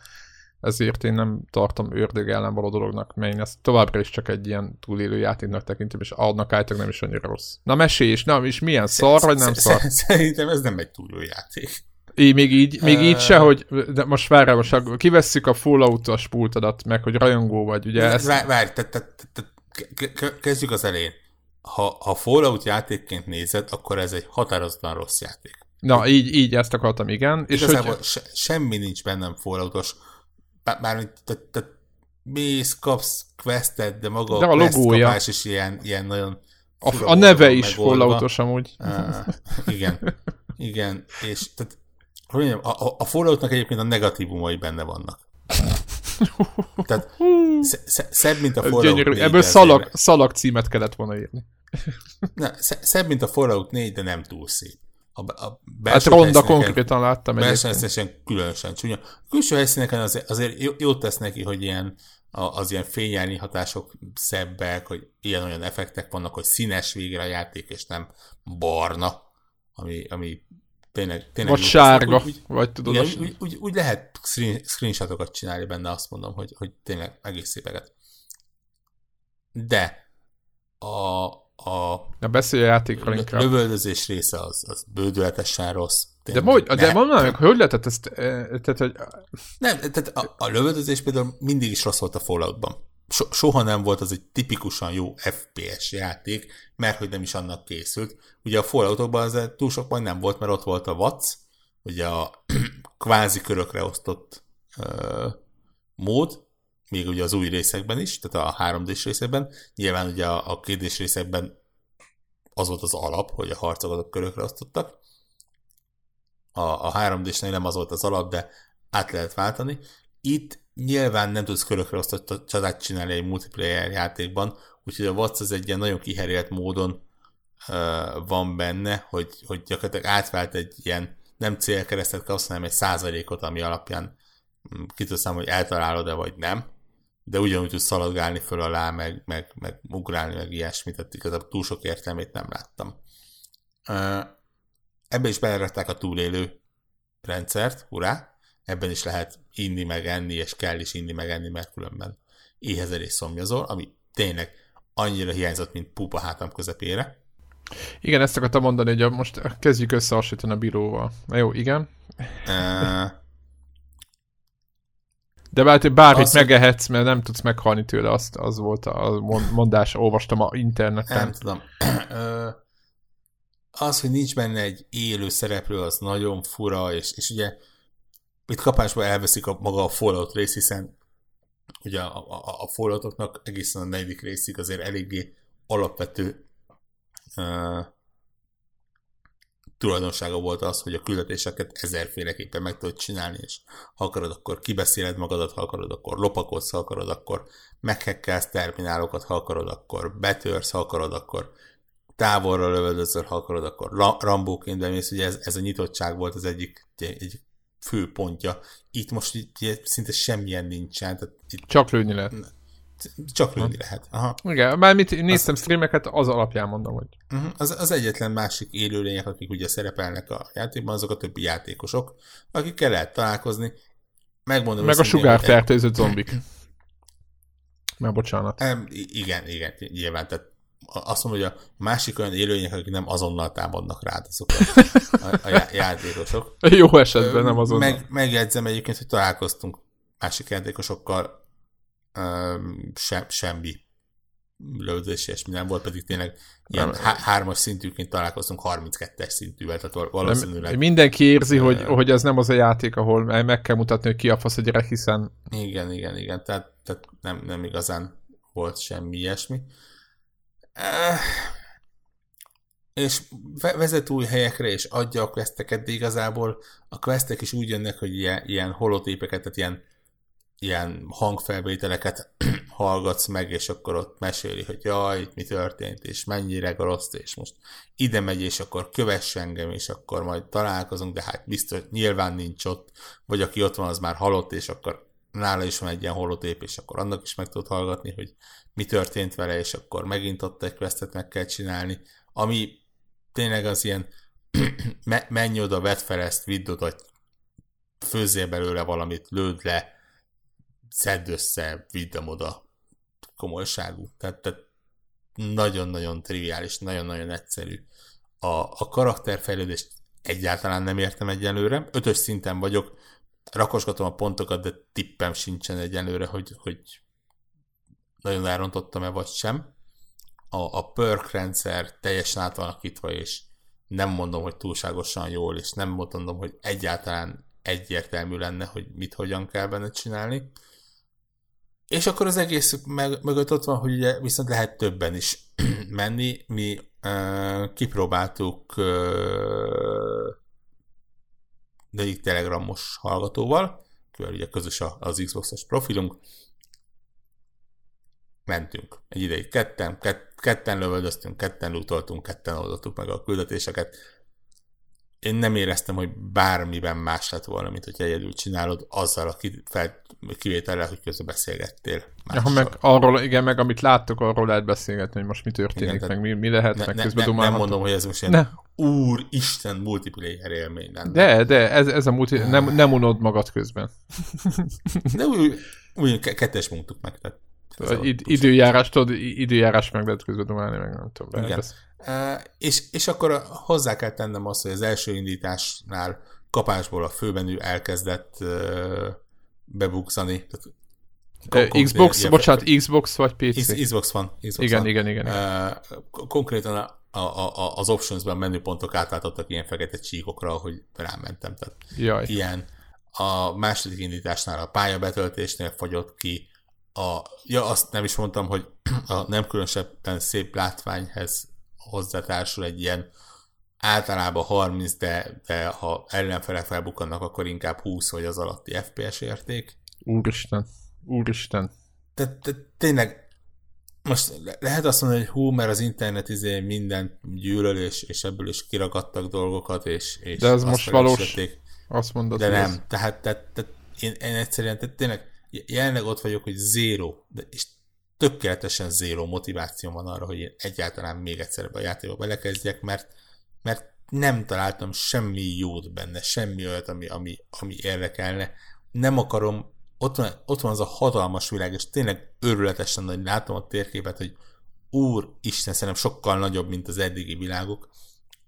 Speaker 1: ezért én nem tartom ördög ellen való dolognak, mert én ezt továbbra is csak egy ilyen túlélő játéknak tekintem, és adnak állítólag nem is annyira rossz. Na mesélj, és nem, és milyen szar, vagy nem szar?
Speaker 2: Szerintem ez nem egy túlélő játék.
Speaker 1: Így, még így, még így se, hogy de most várj, most kivesszük a Fallout-os pultodat, meg hogy rajongó vagy, ugye?
Speaker 2: Várj, várj, te, te, te, kezdjük az elején. Ha, ha Fallout játékként nézed, akkor ez egy határozottan rossz játék.
Speaker 1: Na, így, így ezt akartam, igen.
Speaker 2: És Igazából hogy... se, semmi nincs bennem falloutos. Bármint, te, te mész, kapsz questet, de maga
Speaker 1: de a, a logója.
Speaker 2: is ilyen, ilyen nagyon
Speaker 1: a, a neve is falloutos amúgy.
Speaker 2: Uh, igen, igen, és tehát, hogy mondjam, a, a, a Falloutnak egyébként a negatívumai benne vannak. Tehát szebb, mint a Fallout Gyönyörű.
Speaker 1: 4. Ebből szalag, szalag címet kellett volna írni.
Speaker 2: Na, szebb, mint a Fallout 4, de nem túl szép.
Speaker 1: A, a hát ronda konkrétan láttam
Speaker 2: Belső helyszíneken különösen csúnya. A külső helyszíneken azért, azért jót tesz neki, hogy ilyen az ilyen fényelni hatások szebbek, hogy ilyen-olyan effektek vannak, hogy színes végre a játék, és nem barna, ami, ami tényleg... tényleg
Speaker 1: vagy sárga, úgy, vagy tudod. Igen,
Speaker 2: úgy, úgy, úgy, lehet screen, screenshotokat csinálni benne, azt mondom, hogy, hogy tényleg egész szépeket. De a, a,
Speaker 1: a beszélj a játékról inkább.
Speaker 2: lövöldözés része az, az bődületesen rossz.
Speaker 1: De, hogy, de mondd meg, hogy lehetett ezt, e, tehát, hogy...
Speaker 2: Nem, tehát a, a lövöldözés például mindig is rossz volt a Falloutban. So, soha nem volt az egy tipikusan jó FPS játék, mert hogy nem is annak készült. Ugye a Falloutokban az túl sok majd nem volt, mert ott volt a Watts, ugye a kvázi körökre osztott uh, mód, még ugye az új részekben is, tehát a 3D-s részekben. Nyilván ugye a, a 2 részekben az volt az alap, hogy a harcokat körökre osztottak. A, a 3D-snél nem az volt az alap, de át lehet váltani. Itt nyilván nem tudsz körökre osztott csatát csinálni egy multiplayer játékban, úgyhogy a Watts az egy ilyen nagyon kiherélt módon uh, van benne, hogy, hogy gyakorlatilag átvált egy ilyen nem célkeresztet kapsz, hanem egy százalékot, ami alapján mm, ki tudsz hogy eltalálod-e vagy nem de ugyanúgy tud szaladgálni föl alá, meg, meg, meg ugrálni, meg ilyesmit, tehát igazából túl sok értelmét nem láttam. Ebben is belerakták a túlélő rendszert, urá, ebben is lehet inni, meg enni, és kell is inni, meg enni, mert különben éhezel és szomjazol, ami tényleg annyira hiányzott, mint pupa hátam közepére.
Speaker 1: Igen, ezt akartam mondani, hogy most kezdjük összehasonlítani a bíróval. Na jó, igen. De bár, bármit azt, megehetsz, mert nem tudsz meghalni tőle, azt, az volt a mondás, olvastam a interneten.
Speaker 2: Nem tudom. az, hogy nincs benne egy élő szereplő, az nagyon fura, és, és ugye itt kapásba elveszik a, maga a Fallout rész, hiszen ugye a, a, a Falloutoknak egészen a negyedik részig azért eléggé alapvető uh, tulajdonsága volt az, hogy a küldetéseket ezerféleképpen meg tudod csinálni, és ha akarod, akkor kibeszéled magadat, ha akarod, akkor lopakodsz, ha akarod, akkor meghekkelsz terminálokat, ha akarod, akkor betörsz, ha akarod, akkor távolra lövöldözöl, ha akarod, akkor rambóként bemész, ugye ez, ez a nyitottság volt az egyik egy fő pontja. Itt most így, szinte semmilyen nincsen. Tehát itt,
Speaker 1: Csak lőni lehet.
Speaker 2: Csak lőni lehet. Aha.
Speaker 1: Igen, már mit néztem az, streameket, az alapján mondom, hogy...
Speaker 2: Uh-huh. Az, az egyetlen másik élőlények, akik ugye szerepelnek a játékban, azok a többi játékosok, akikkel lehet találkozni. Megmondom,
Speaker 1: Meg a sugárfertőzött zombik. Már bocsánat.
Speaker 2: Um, igen, igen, nyilván, tehát azt mondom, hogy a másik olyan élőlények, akik nem azonnal támadnak rád, azok a, a, a játékosok.
Speaker 1: Jó esetben nem azonnal.
Speaker 2: Meg, megjegyzem egyébként, hogy találkoztunk másik játékosokkal, se, semmi lövődés, és nem volt, pedig tényleg ilyen nem, há- hármas szintűként találkoztunk 32-es szintűvel, tehát valószínűleg... Nem,
Speaker 1: mindenki érzi, hogy, hogy ez nem az a játék, ahol meg kell mutatni, hogy ki a fasz a gyerek, hiszen...
Speaker 2: Igen, igen, igen, tehát, tehát nem, nem igazán volt semmi ilyesmi. Uh, és vezet új helyekre, és adja a questeket, de igazából a questek is úgy jönnek, hogy ilyen, ilyen holotépeket, tehát ilyen ilyen hangfelvételeket hallgatsz meg, és akkor ott meséli, hogy jaj, itt mi történt, és mennyire rossz, és most ide megy, és akkor kövess engem, és akkor majd találkozunk, de hát biztos, nyilván nincs ott, vagy aki ott van, az már halott, és akkor nála is van egy ilyen holotép, és akkor annak is meg tudod hallgatni, hogy mi történt vele, és akkor megint ott egy questet meg kell csinálni, ami tényleg az ilyen menj oda, vedd fel ezt, vidd oda, főzzél belőle valamit, lőd le, szedd össze, vidd oda komolyságú. Tehát, tehát nagyon-nagyon triviális, nagyon-nagyon egyszerű. A, a karakterfejlődést egyáltalán nem értem egyelőre. Ötös szinten vagyok, rakosgatom a pontokat, de tippem sincsen egyelőre, hogy, hogy nagyon elrontottam-e vagy sem. A, a perk rendszer teljesen át és nem mondom, hogy túlságosan jól, és nem mondom, hogy egyáltalán egyértelmű lenne, hogy mit hogyan kell benne csinálni. És akkor az egész meg, mögött ott van, hogy ugye viszont lehet többen is menni. Mi uh, kipróbáltuk uh, egyik telegramos hallgatóval, kivel ugye közös az Xbox-os profilunk, mentünk egy ideig ketten, kett, ketten lövöldöztünk, ketten utoltunk, ketten oldottuk meg a küldetéseket. Én nem éreztem, hogy bármiben más lett volna, mint hogy egyedül csinálod, azzal a kivétellel, hogy közben beszélgettél.
Speaker 1: Ja, meg arról, igen, meg amit láttok, arról lehet beszélgetni, hogy most mi történik, igen, meg mi, mi lehet, ne, meg közben
Speaker 2: ne, Nem mondom, hogy ez most ilyen ne. úr, Isten multiplayer élmény lenne.
Speaker 1: De, de, ez, ez a multi, nem, nem unod magad közben.
Speaker 2: de úgy, úgy kettes mondtuk meg, tehát
Speaker 1: Id- időjárás, tudod, időjárás meg lehet közben dumálni, meg nem tudom.
Speaker 2: Igen. Uh, és, és akkor hozzá kell tennem azt, hogy az első indításnál kapásból a főbenű elkezdett bebukszani.
Speaker 1: Tehát, Xbox, ilyen, bocsánat, Xbox vagy PC?
Speaker 2: Xbox van. Xbox
Speaker 1: igen,
Speaker 2: van.
Speaker 1: igen, igen,
Speaker 2: igen. Konkrétan a, a, a, az optionsban menüpontok átváltottak ilyen fekete csíkokra, hogy rámentem. Tehát
Speaker 1: Jaj.
Speaker 2: ilyen. A második indításnál a pályabetöltésnél fagyott ki, a, ja, azt nem is mondtam, hogy a nem különösebben szép látványhez hozzátársul egy ilyen általában 30, de, de ha ellenfelek felbukkannak, akkor inkább 20 vagy az alatti FPS érték.
Speaker 1: Úristen, úristen.
Speaker 2: Tehát te, tényleg most lehet azt mondani, hogy hú, mert az internet izé minden gyűlöl, és, és ebből is kiragadtak dolgokat, és, és
Speaker 1: De ez most valós, azt mondod.
Speaker 2: De nem, tehát, tehát, tehát én, én egyszerűen, tehát tényleg jelenleg ott vagyok, hogy zéro, de, és tökéletesen zéro motiváció van arra, hogy én egyáltalán még egyszer a játékba belekezdjek, mert, mert nem találtam semmi jót benne, semmi olyat, ami, ami, ami érdekelne. Nem akarom, ott van, ott van az a hatalmas világ, és tényleg őrületesen nagy, látom a térképet, hogy úr, Isten, szerintem sokkal nagyobb, mint az eddigi világok,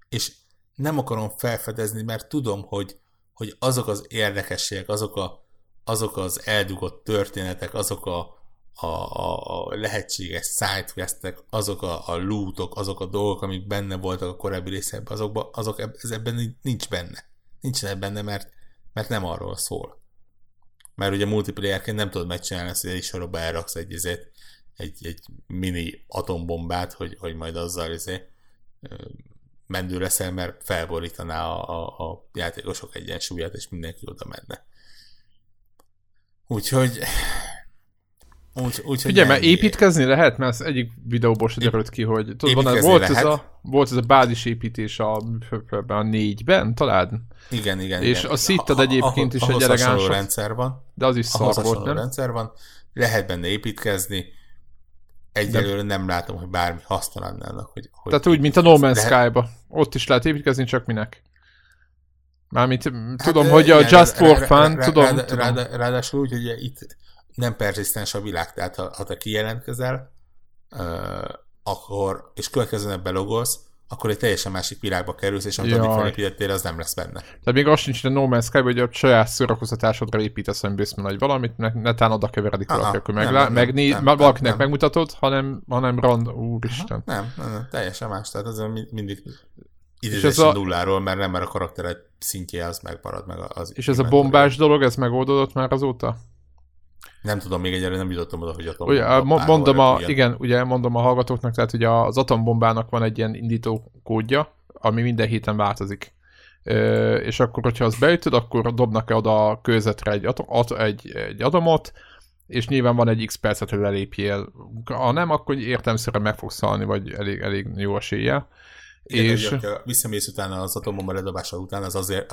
Speaker 2: és nem akarom felfedezni, mert tudom, hogy, hogy azok az érdekességek, azok a, azok az eldugott történetek, azok a, a, a, a lehetséges sidequestek, azok a, a lootok, azok a dolgok, amik benne voltak a korábbi részekben, azokba, azok ez ebben nincs benne. Nincsenek benne, mert, mert nem arról szól. Mert ugye multiplayerként nem tudod megcsinálni ezt, hogy egy sorokba elraksz egy, egy, egy, egy mini atombombát, hogy, hogy majd azzal izé, mendő leszel, mert felborítaná a, a, a játékosok egyensúlyát, és mindenki oda menne. Úgyhogy...
Speaker 1: Úgy, úgy, Ugye, mert építkezni lehet, mert az egyik videóból se derült ki, hogy tudod, van, volt, ez a, volt ez a bázis építés a, a négyben, talán?
Speaker 2: Igen, igen.
Speaker 1: És
Speaker 2: igen.
Speaker 1: a szitted egyébként is egy elegáns.
Speaker 2: rendszer van.
Speaker 1: De az is szar volt, nem?
Speaker 2: rendszer van. Lehet benne építkezni. Egyelőre de... nem látom, hogy bármi haszna lenne annak, hogy,
Speaker 1: hogy Tehát úgy, mint a No Man's Sky-ba. Ott is lehet építkezni, csak minek. Mármint hát, tudom, hogy a Just for Fun, tudom.
Speaker 2: Ráadásul úgy, hogy itt nem persisztens a világ, tehát ha, ha te kijelentkezel, akkor, és következően belogolsz, akkor egy teljesen másik világba kerülsz, és amit addig felépítettél, az nem lesz benne.
Speaker 1: De még azt sincs, hogy a No Man's Sky, hogy a saját szórakoztatásodra építesz a bőszben vagy valamit, meg netán oda keveredik valaki, akkor meg, nem, megné, nem, nem, valakinek nem. megmutatod, hanem, hanem rand, úristen.
Speaker 2: Nem, nem, nem, teljesen más, tehát ez mindig idézésen a... nulláról, mert nem, mert a karaktered szintje az megmarad meg az.
Speaker 1: És ez a bombás dolog, ez megoldódott már azóta?
Speaker 2: Nem tudom, még egyelőre nem jutottam oda, hogy
Speaker 1: atombomba. Ugye, mondom a, igen, ugye mondom a hallgatóknak, tehát ugye az atombombának van egy ilyen indító kódja, ami minden héten változik. Ö, és akkor, hogyha azt beütöd, akkor dobnak-e oda a kőzetre egy, atom, at, egy, egy atomot, és nyilván van egy x percet, hogy lelépjél. Ha nem, akkor értelmszerűen meg fogsz szalni, vagy elég, elég jó esélye.
Speaker 2: Igen, és... Ha visszamész utána az atombomba ledobása után, az azért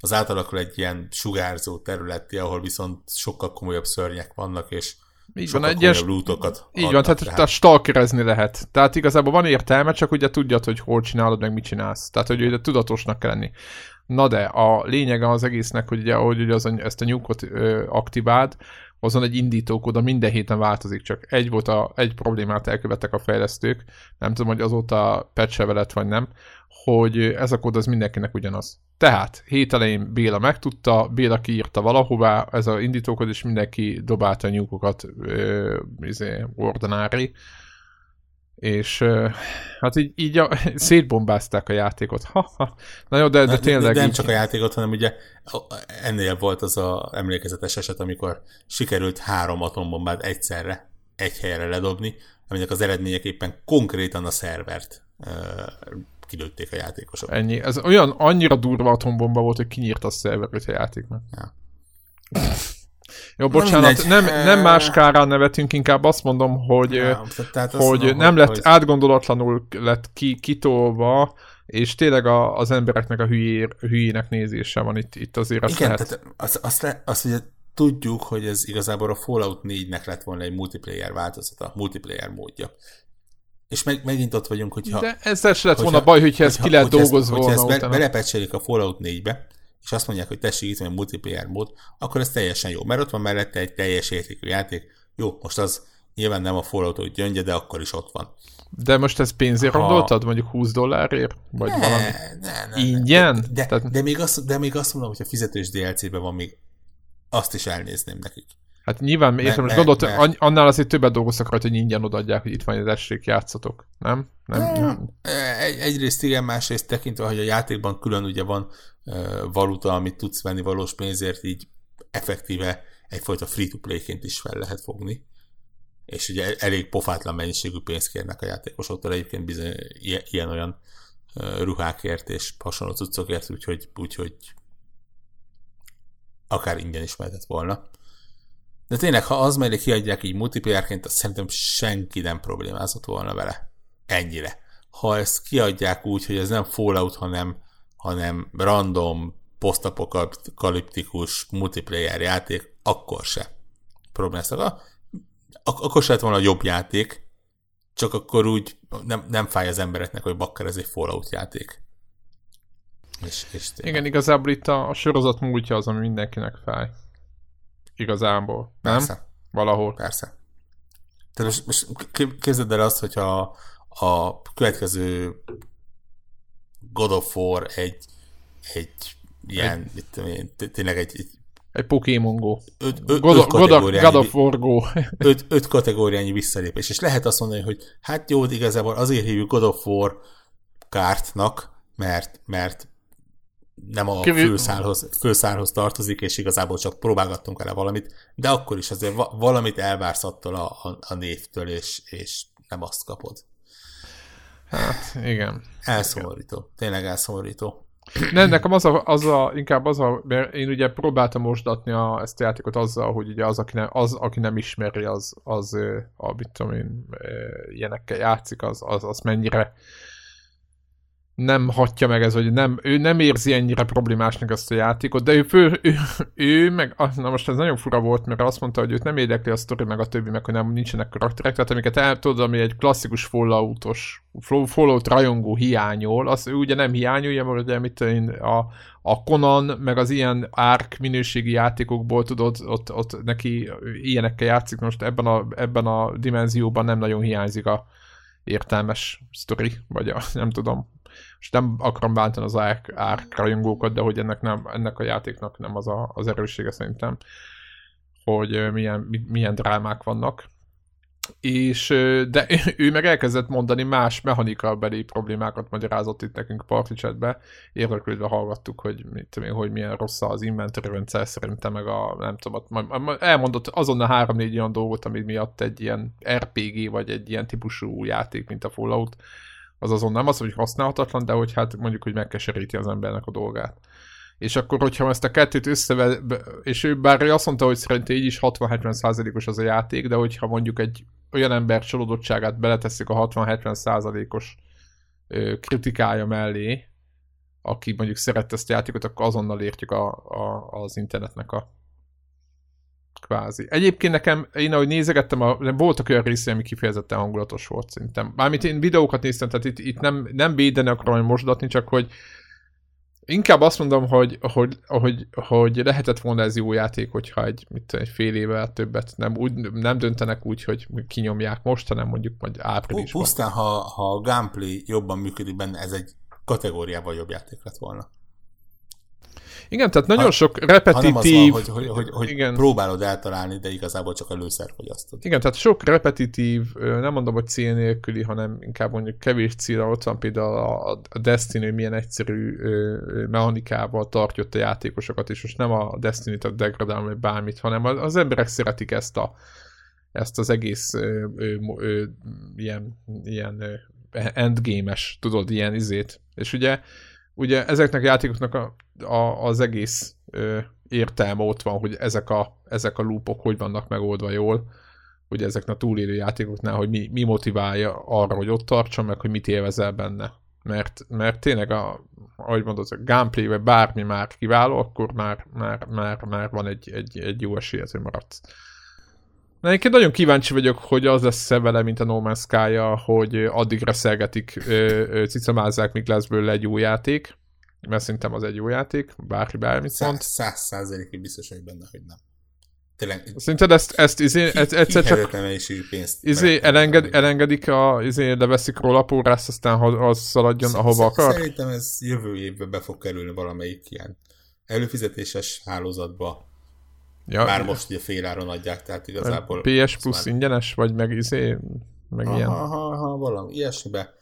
Speaker 2: az átalakul egy ilyen sugárzó területi, ahol viszont sokkal komolyabb szörnyek vannak, és így van, egyes... lootokat
Speaker 1: Így van, tehát, tehát stalkerezni lehet. Tehát igazából van értelme, csak ugye tudjad, hogy hol csinálod, meg mit csinálsz. Tehát, hogy ugye tudatosnak kell lenni. Na de, a lényege az egésznek, hogy ugye, ahogy ugye az, ezt a nyugot ö, aktiváld, azon egy indítókód, a minden héten változik, csak egy volt a, egy problémát elkövettek a fejlesztők, nem tudom, hogy azóta patch lett vagy nem, hogy ez a kód az mindenkinek ugyanaz. Tehát, hét elején Béla megtudta, Béla kiírta valahová, ez a indítókod, és mindenki dobálta a nyugokat, izé, ordinári, és hát így, így a, szétbombázták a játékot. Ha, ha. Na jó, de, de tényleg
Speaker 2: Nem
Speaker 1: így...
Speaker 2: csak a játékot, hanem ugye ennél volt az a emlékezetes eset, amikor sikerült három atombombát egyszerre egy helyre ledobni, aminek az eredményeképpen konkrétan a szervert kilőtték a játékosok.
Speaker 1: Ennyi. Ez olyan annyira durva atombomba volt, hogy kinyírta a szerverét a játéknak. Ja. Jó, bocsánat, nem, nem más kárán nevetünk, inkább azt mondom, hogy, ja, tehát hogy mondom, nem lett hogy... átgondolatlanul lett ki, kitolva, és tényleg a, az embereknek a hülyé, hülyének nézése van itt, itt azért.
Speaker 2: Azt Igen, lehet... tehát azt, azt, le, azt ugye tudjuk, hogy ez igazából a Fallout 4-nek lett volna egy multiplayer változata, multiplayer módja. És meg, megint ott vagyunk, hogyha...
Speaker 1: De ezzel se lett volna baj, hogyha, hogyha ez ki lehet dolgozva
Speaker 2: volna. Hogyha ezt be, belepecselik a Fallout 4-be, és azt mondják, hogy tessék itt van multiplayer mód, akkor ez teljesen jó, mert ott van mellette egy teljes értékű játék. Jó, most az nyilván nem a Fallout gyöngye, de akkor is ott van.
Speaker 1: De most ez pénzért ha... gondoltad? Mondjuk 20 dollárért? Vagy ne, valami? Ne, ne, Ingyen?
Speaker 2: De, de, Tehát... de, még azt, de még azt mondom, hogy a fizetős DLC-ben van még, azt is elnézném nekik.
Speaker 1: Hát nyilván, értem, most gondolt, mert... annál azért többet dolgoztak rajta, hogy ingyen odaadják, hogy itt van az esték, játszatok. Nem? Nem? nem.
Speaker 2: Egy, egyrészt igen, másrészt tekintve, hogy a játékban külön ugye van uh, valuta, amit tudsz venni valós pénzért, így effektíve egyfajta free-to-play-ként is fel lehet fogni. És ugye elég pofátlan mennyiségű pénzt kérnek a játékosoktól, egyébként bizony ilyen-olyan uh, ruhákért és hasonló cuccokért, úgyhogy, úgyhogy akár ingyen is mehetett volna. De tényleg, ha az mellé kiadják így multiplayerként, azt szerintem senki nem problémázott volna vele. Ennyire. Ha ezt kiadják úgy, hogy ez nem Fallout, hanem, hanem random, posztapokaliptikus multiplayer játék, akkor se problémáztak. Ak- akkor se lett volna jobb játék, csak akkor úgy nem, nem fáj az embereknek, hogy bakker ez egy Fallout játék.
Speaker 1: És, és Igen, igazából itt a, a sorozat múltja az, ami mindenkinek fáj igazából, nem? Persze. Valahol.
Speaker 2: Persze. Tehát most, most képzeld el azt, hogyha a következő God of War egy, egy ilyen, egy, mit tudom én, tényleg egy, egy
Speaker 1: egy Pokémon Go.
Speaker 2: Öt, öt, God, öt
Speaker 1: God, God of War Go.
Speaker 2: öt, öt kategóriányi visszalépés. És lehet azt mondani, hogy hát jó, igazából azért hívjuk God of War kártnak, mert, mert nem a Kivül... főszálhoz, főszálhoz tartozik, és igazából csak próbálgattunk vele valamit, de akkor is azért va- valamit elvársz attól a, a, a névtől, és, és nem azt kapod.
Speaker 1: Hát, igen.
Speaker 2: Elszomorító. Tényleg elszomorító.
Speaker 1: Nem, nekem az a, az a, inkább az a, mert én ugye próbáltam mosdatni a, ezt a játékot azzal, hogy ugye az, aki nem, az, aki nem ismeri, az, az a, mit tudom én, ilyenekkel játszik, az, az, az mennyire nem hatja meg ez, hogy nem, ő nem érzi ennyire problémásnak ezt a játékot, de ő, fő, ő, ő meg, na most ez nagyon fura volt, mert azt mondta, hogy őt nem érdekli a sztori, meg a többi, meg hogy nem nincsenek karakterek, tehát amiket el tudod, ami egy klasszikus Falloutos, Fallout rajongó hiányol, az ő ugye nem hiányolja, mert ugye mit én, a, a Conan, meg az ilyen árk minőségi játékokból tudod, ott, ott neki ilyenekkel játszik, most ebben a, ebben a dimenzióban nem nagyon hiányzik a értelmes sztori, vagy a, nem tudom, és nem akarom bántani az árk, árk de hogy ennek, nem, ennek a játéknak nem az a, az erőssége szerintem, hogy milyen, milyen drámák vannak. És, de ő meg elkezdett mondani más mechanikabeli problémákat magyarázott itt nekünk party chatbe. Érdeklődve hallgattuk, hogy, mit tudom én, hogy milyen rossz az inventory rendszer szerintem, meg a, nem tudom, elmondott azonnal három-négy olyan dolgot, ami miatt egy ilyen RPG, vagy egy ilyen típusú játék, mint a Fallout, az azon nem az, hogy használhatatlan, de hogy hát mondjuk, hogy megkeseríti az embernek a dolgát. És akkor, hogyha ezt a kettőt összeve, és ő bár ő azt mondta, hogy szerint így is 60-70 százalékos az a játék, de hogyha mondjuk egy olyan ember csalódottságát beleteszik a 60-70 százalékos kritikája mellé, aki mondjuk szerette ezt a játékot, akkor azonnal értjük a, a, az internetnek a Kvázi. Egyébként nekem, én ahogy nézegettem, a, voltak olyan részei, ami kifejezetten hangulatos volt szerintem. Mármint én videókat néztem, tehát itt, itt nem, nem védeni akarom mosdatni, csak hogy inkább azt mondom, hogy, hogy, hogy, hogy lehetett volna ez jó játék, hogyha egy, mit, egy fél évvel többet nem, úgy, nem döntenek úgy, hogy kinyomják most, hanem mondjuk majd áprilisban.
Speaker 2: Pusztán, ha, ha a gameplay jobban működik benne, ez egy kategóriával jobb játék lett volna.
Speaker 1: Igen, tehát nagyon ha, sok repetitív...
Speaker 2: Hanem az van, hogy, hogy, hogy, hogy igen. próbálod eltalálni, de igazából csak a lőszer fogyasztod.
Speaker 1: Igen, tehát sok repetitív, nem mondom, hogy cél nélküli, hanem inkább mondjuk kevés célra ott van például a, Destiny, milyen egyszerű mechanikával tartja a játékosokat, és most nem a Destiny-t degradálni, vagy bármit, hanem az emberek szeretik ezt a ezt az egész ö, ö, ö, ilyen, ilyen endgame-es, tudod, ilyen izét. És ugye, ugye ezeknek a játékoknak a, a, az egész ö, értelme ott van, hogy ezek a, ezek a loopok hogy vannak megoldva jól, ugye ezeknek a túlélő játékoknál, hogy mi, mi motiválja arra, hogy ott tartson, meg hogy mit élvezel benne. Mert, mert tényleg, a, ahogy mondod, a gameplay vagy bármi már kiváló, akkor már, már, már, már van egy, egy, egy jó esély, hogy maradsz. Egyébként nagyon kíváncsi vagyok, hogy az lesz vele, mint a No Man's sky hogy addig reszelgetik, cicamázzák, míg lesz belőle egy jó játék, mert szerintem az egy jó játék, bárki bármit mond.
Speaker 2: Száz százalékig biztos hogy benne, hogy nem.
Speaker 1: Tényleg. Szerinted ezt, ezt izé, ez, egyszer csak
Speaker 2: pénzt
Speaker 1: izé, elenged, elengedik, a, izé, leveszik róla a pórász, aztán az szaladjon, ahova akar?
Speaker 2: Szerintem ez jövő évben be fog kerülni valamelyik ilyen előfizetéses hálózatba, Ja, Már most ugye féláron adják, tehát igazából...
Speaker 1: PS Plus már... ingyenes, vagy meg izé, meg
Speaker 2: aha,
Speaker 1: ilyen?
Speaker 2: Aha, aha, valami ilyesmibe.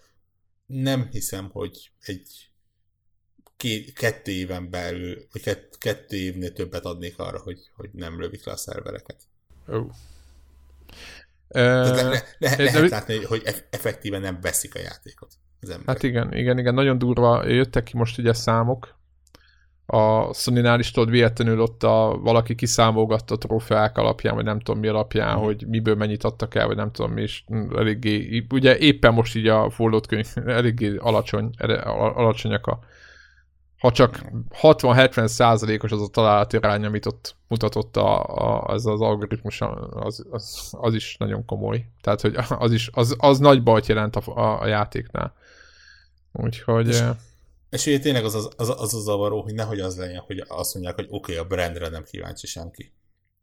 Speaker 2: Nem hiszem, hogy egy két, kettő éven belül, vagy kett, kettő évnél többet adnék arra, hogy, hogy nem lövik le a szervereket.
Speaker 1: Oh.
Speaker 2: le, le, le, lehet látni, hogy effektíven nem veszik a játékot az emberek.
Speaker 1: Hát igen, igen, igen, nagyon durva jöttek ki most ugye számok, a Sony-nál is tudod, véletlenül ott a, valaki kiszámolgatta a trófeák alapján, vagy nem tudom mi alapján, mm. hogy miből mennyit adtak el, vagy nem tudom mi, és eléggé, ugye éppen most így a Fallout könyv eléggé alacsony, alacsonyak a ha csak 60-70 százalékos az a találati arány, amit ott mutatott a, a, az az algoritmus, az, az, az, is nagyon komoly. Tehát, hogy az is, az, az nagy bajt jelent a, a, a játéknál. Úgyhogy... És,
Speaker 2: és ugye tényleg az az, az, az a zavaró, hogy nehogy az legyen, hogy azt mondják, hogy oké, okay, a brandre nem kíváncsi senki.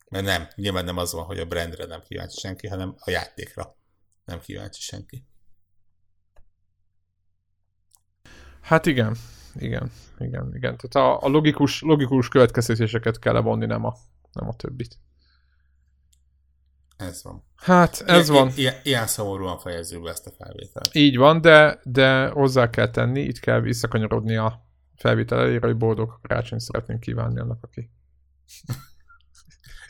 Speaker 2: Mert nem, nyilván nem az van, hogy a brandre nem kíváncsi senki, hanem a játékra nem kíváncsi senki.
Speaker 1: Hát igen, igen, igen, igen. Tehát a, a logikus, logikus következtetéseket kell levonni, nem a, nem a többit.
Speaker 2: Ez van.
Speaker 1: Hát, ez
Speaker 2: ilyen,
Speaker 1: van.
Speaker 2: Ilyen, ilyen szomorúan fejezzük be ezt a felvételt.
Speaker 1: Így van, de, de hozzá kell tenni, itt kell visszakanyarodni a felvétel elére, hogy boldog karácsony szeretnénk kívánni annak, aki...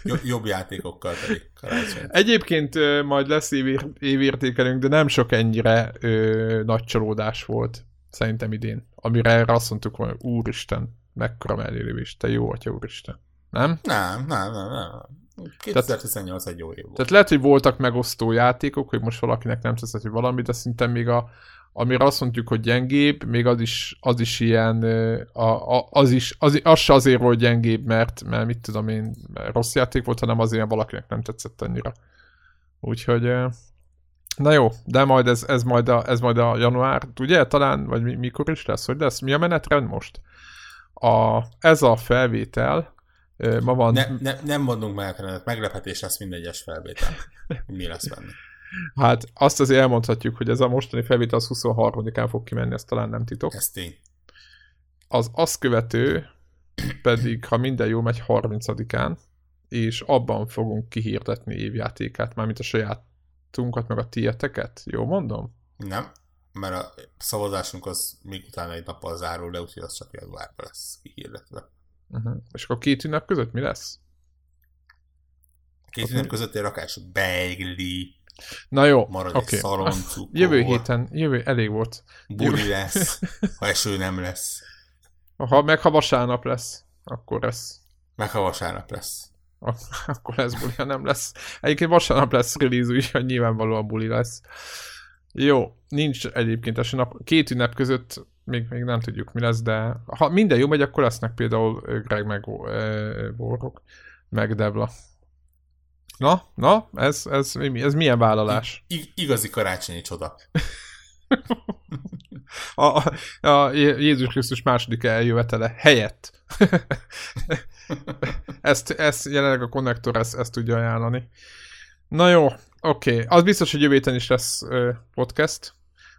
Speaker 2: Jobb játékokkal pedig karácsony.
Speaker 1: Egyébként majd lesz évír, évértékelünk, de nem sok ennyire ö, nagy csalódás volt szerintem idén. Amire erre azt mondtuk, hogy úristen, mekkora mellélővés, te jó atya úristen. Nem?
Speaker 2: Nem, nem, nem, nem. 2018 egy jó év volt.
Speaker 1: Tehát lehet, hogy voltak megosztó játékok, hogy most valakinek nem tetszett, hogy valami, de szinte még a, amire azt mondjuk, hogy gyengébb, még az is, az is ilyen, a, a, az is, az, az se azért volt gyengébb, mert, mert mit tudom én, rossz játék volt, hanem azért, valakinek nem tetszett annyira. Úgyhogy, na jó, de majd ez, ez, majd, a, ez majd a január, ugye, talán, vagy mikor is lesz, hogy lesz, mi a menetrend most? A, ez a felvétel, Ma van...
Speaker 2: Ne, ne, nem mondunk meg, meglepetés lesz minden egyes felvétel. Mi lesz benne?
Speaker 1: Hát azt azért elmondhatjuk, hogy ez a mostani felvétel az 23-án fog kimenni, ez talán nem titok.
Speaker 2: Ez tény.
Speaker 1: Az azt követő pedig, ha minden jó megy 30-án, és abban fogunk kihirdetni évjátékát, mármint a sajátunkat, meg a tieteket. Jó mondom?
Speaker 2: Nem, mert a szavazásunk az még utána egy nappal zárul le, úgyhogy az csak januárban lesz kihirdetve.
Speaker 1: Uh-huh. És akkor két ünnep között mi lesz?
Speaker 2: Két ünnep között egy rakás beigli.
Speaker 1: Na jó,
Speaker 2: Marad okay. egy
Speaker 1: Jövő héten, jövő, elég volt.
Speaker 2: Buli jövő... lesz, ha eső nem lesz.
Speaker 1: Ha meg ha vasárnap lesz, akkor lesz.
Speaker 2: Meg ha vasárnap lesz.
Speaker 1: Akkor lesz buli, ha nem lesz. Egyébként vasárnap lesz release, úgyhogy nyilvánvalóan buli lesz. Jó, nincs egyébként esély nap. Két ünnep között még, még nem tudjuk mi lesz, de ha minden jó megy, akkor lesznek például Greg meg Borok, meg Devla. Na, na, ez, ez, ez milyen vállalás?
Speaker 2: I- igazi karácsonyi csoda.
Speaker 1: a, a, a Jézus Krisztus második eljövetele helyett. ezt, ezt jelenleg a konnektor ezt, ezt tudja ajánlani. Na jó, oké. Okay. Az biztos, hogy jövő is lesz podcast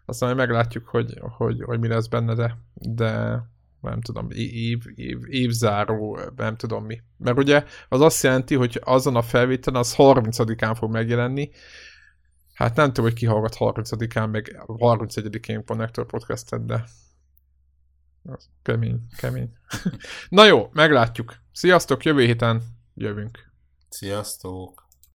Speaker 1: aztán majd meglátjuk, hogy, hogy, hogy mi lesz benne, de, de, nem tudom, év, év, évzáró, nem tudom mi. Mert ugye az azt jelenti, hogy azon a felvételen az 30-án fog megjelenni, Hát nem tudom, hogy ki hallgat 30-án, meg 31-én Connector Podcast-et, de kemény, kemény. Na jó, meglátjuk. Sziasztok, jövő héten jövünk.
Speaker 2: Sziasztok!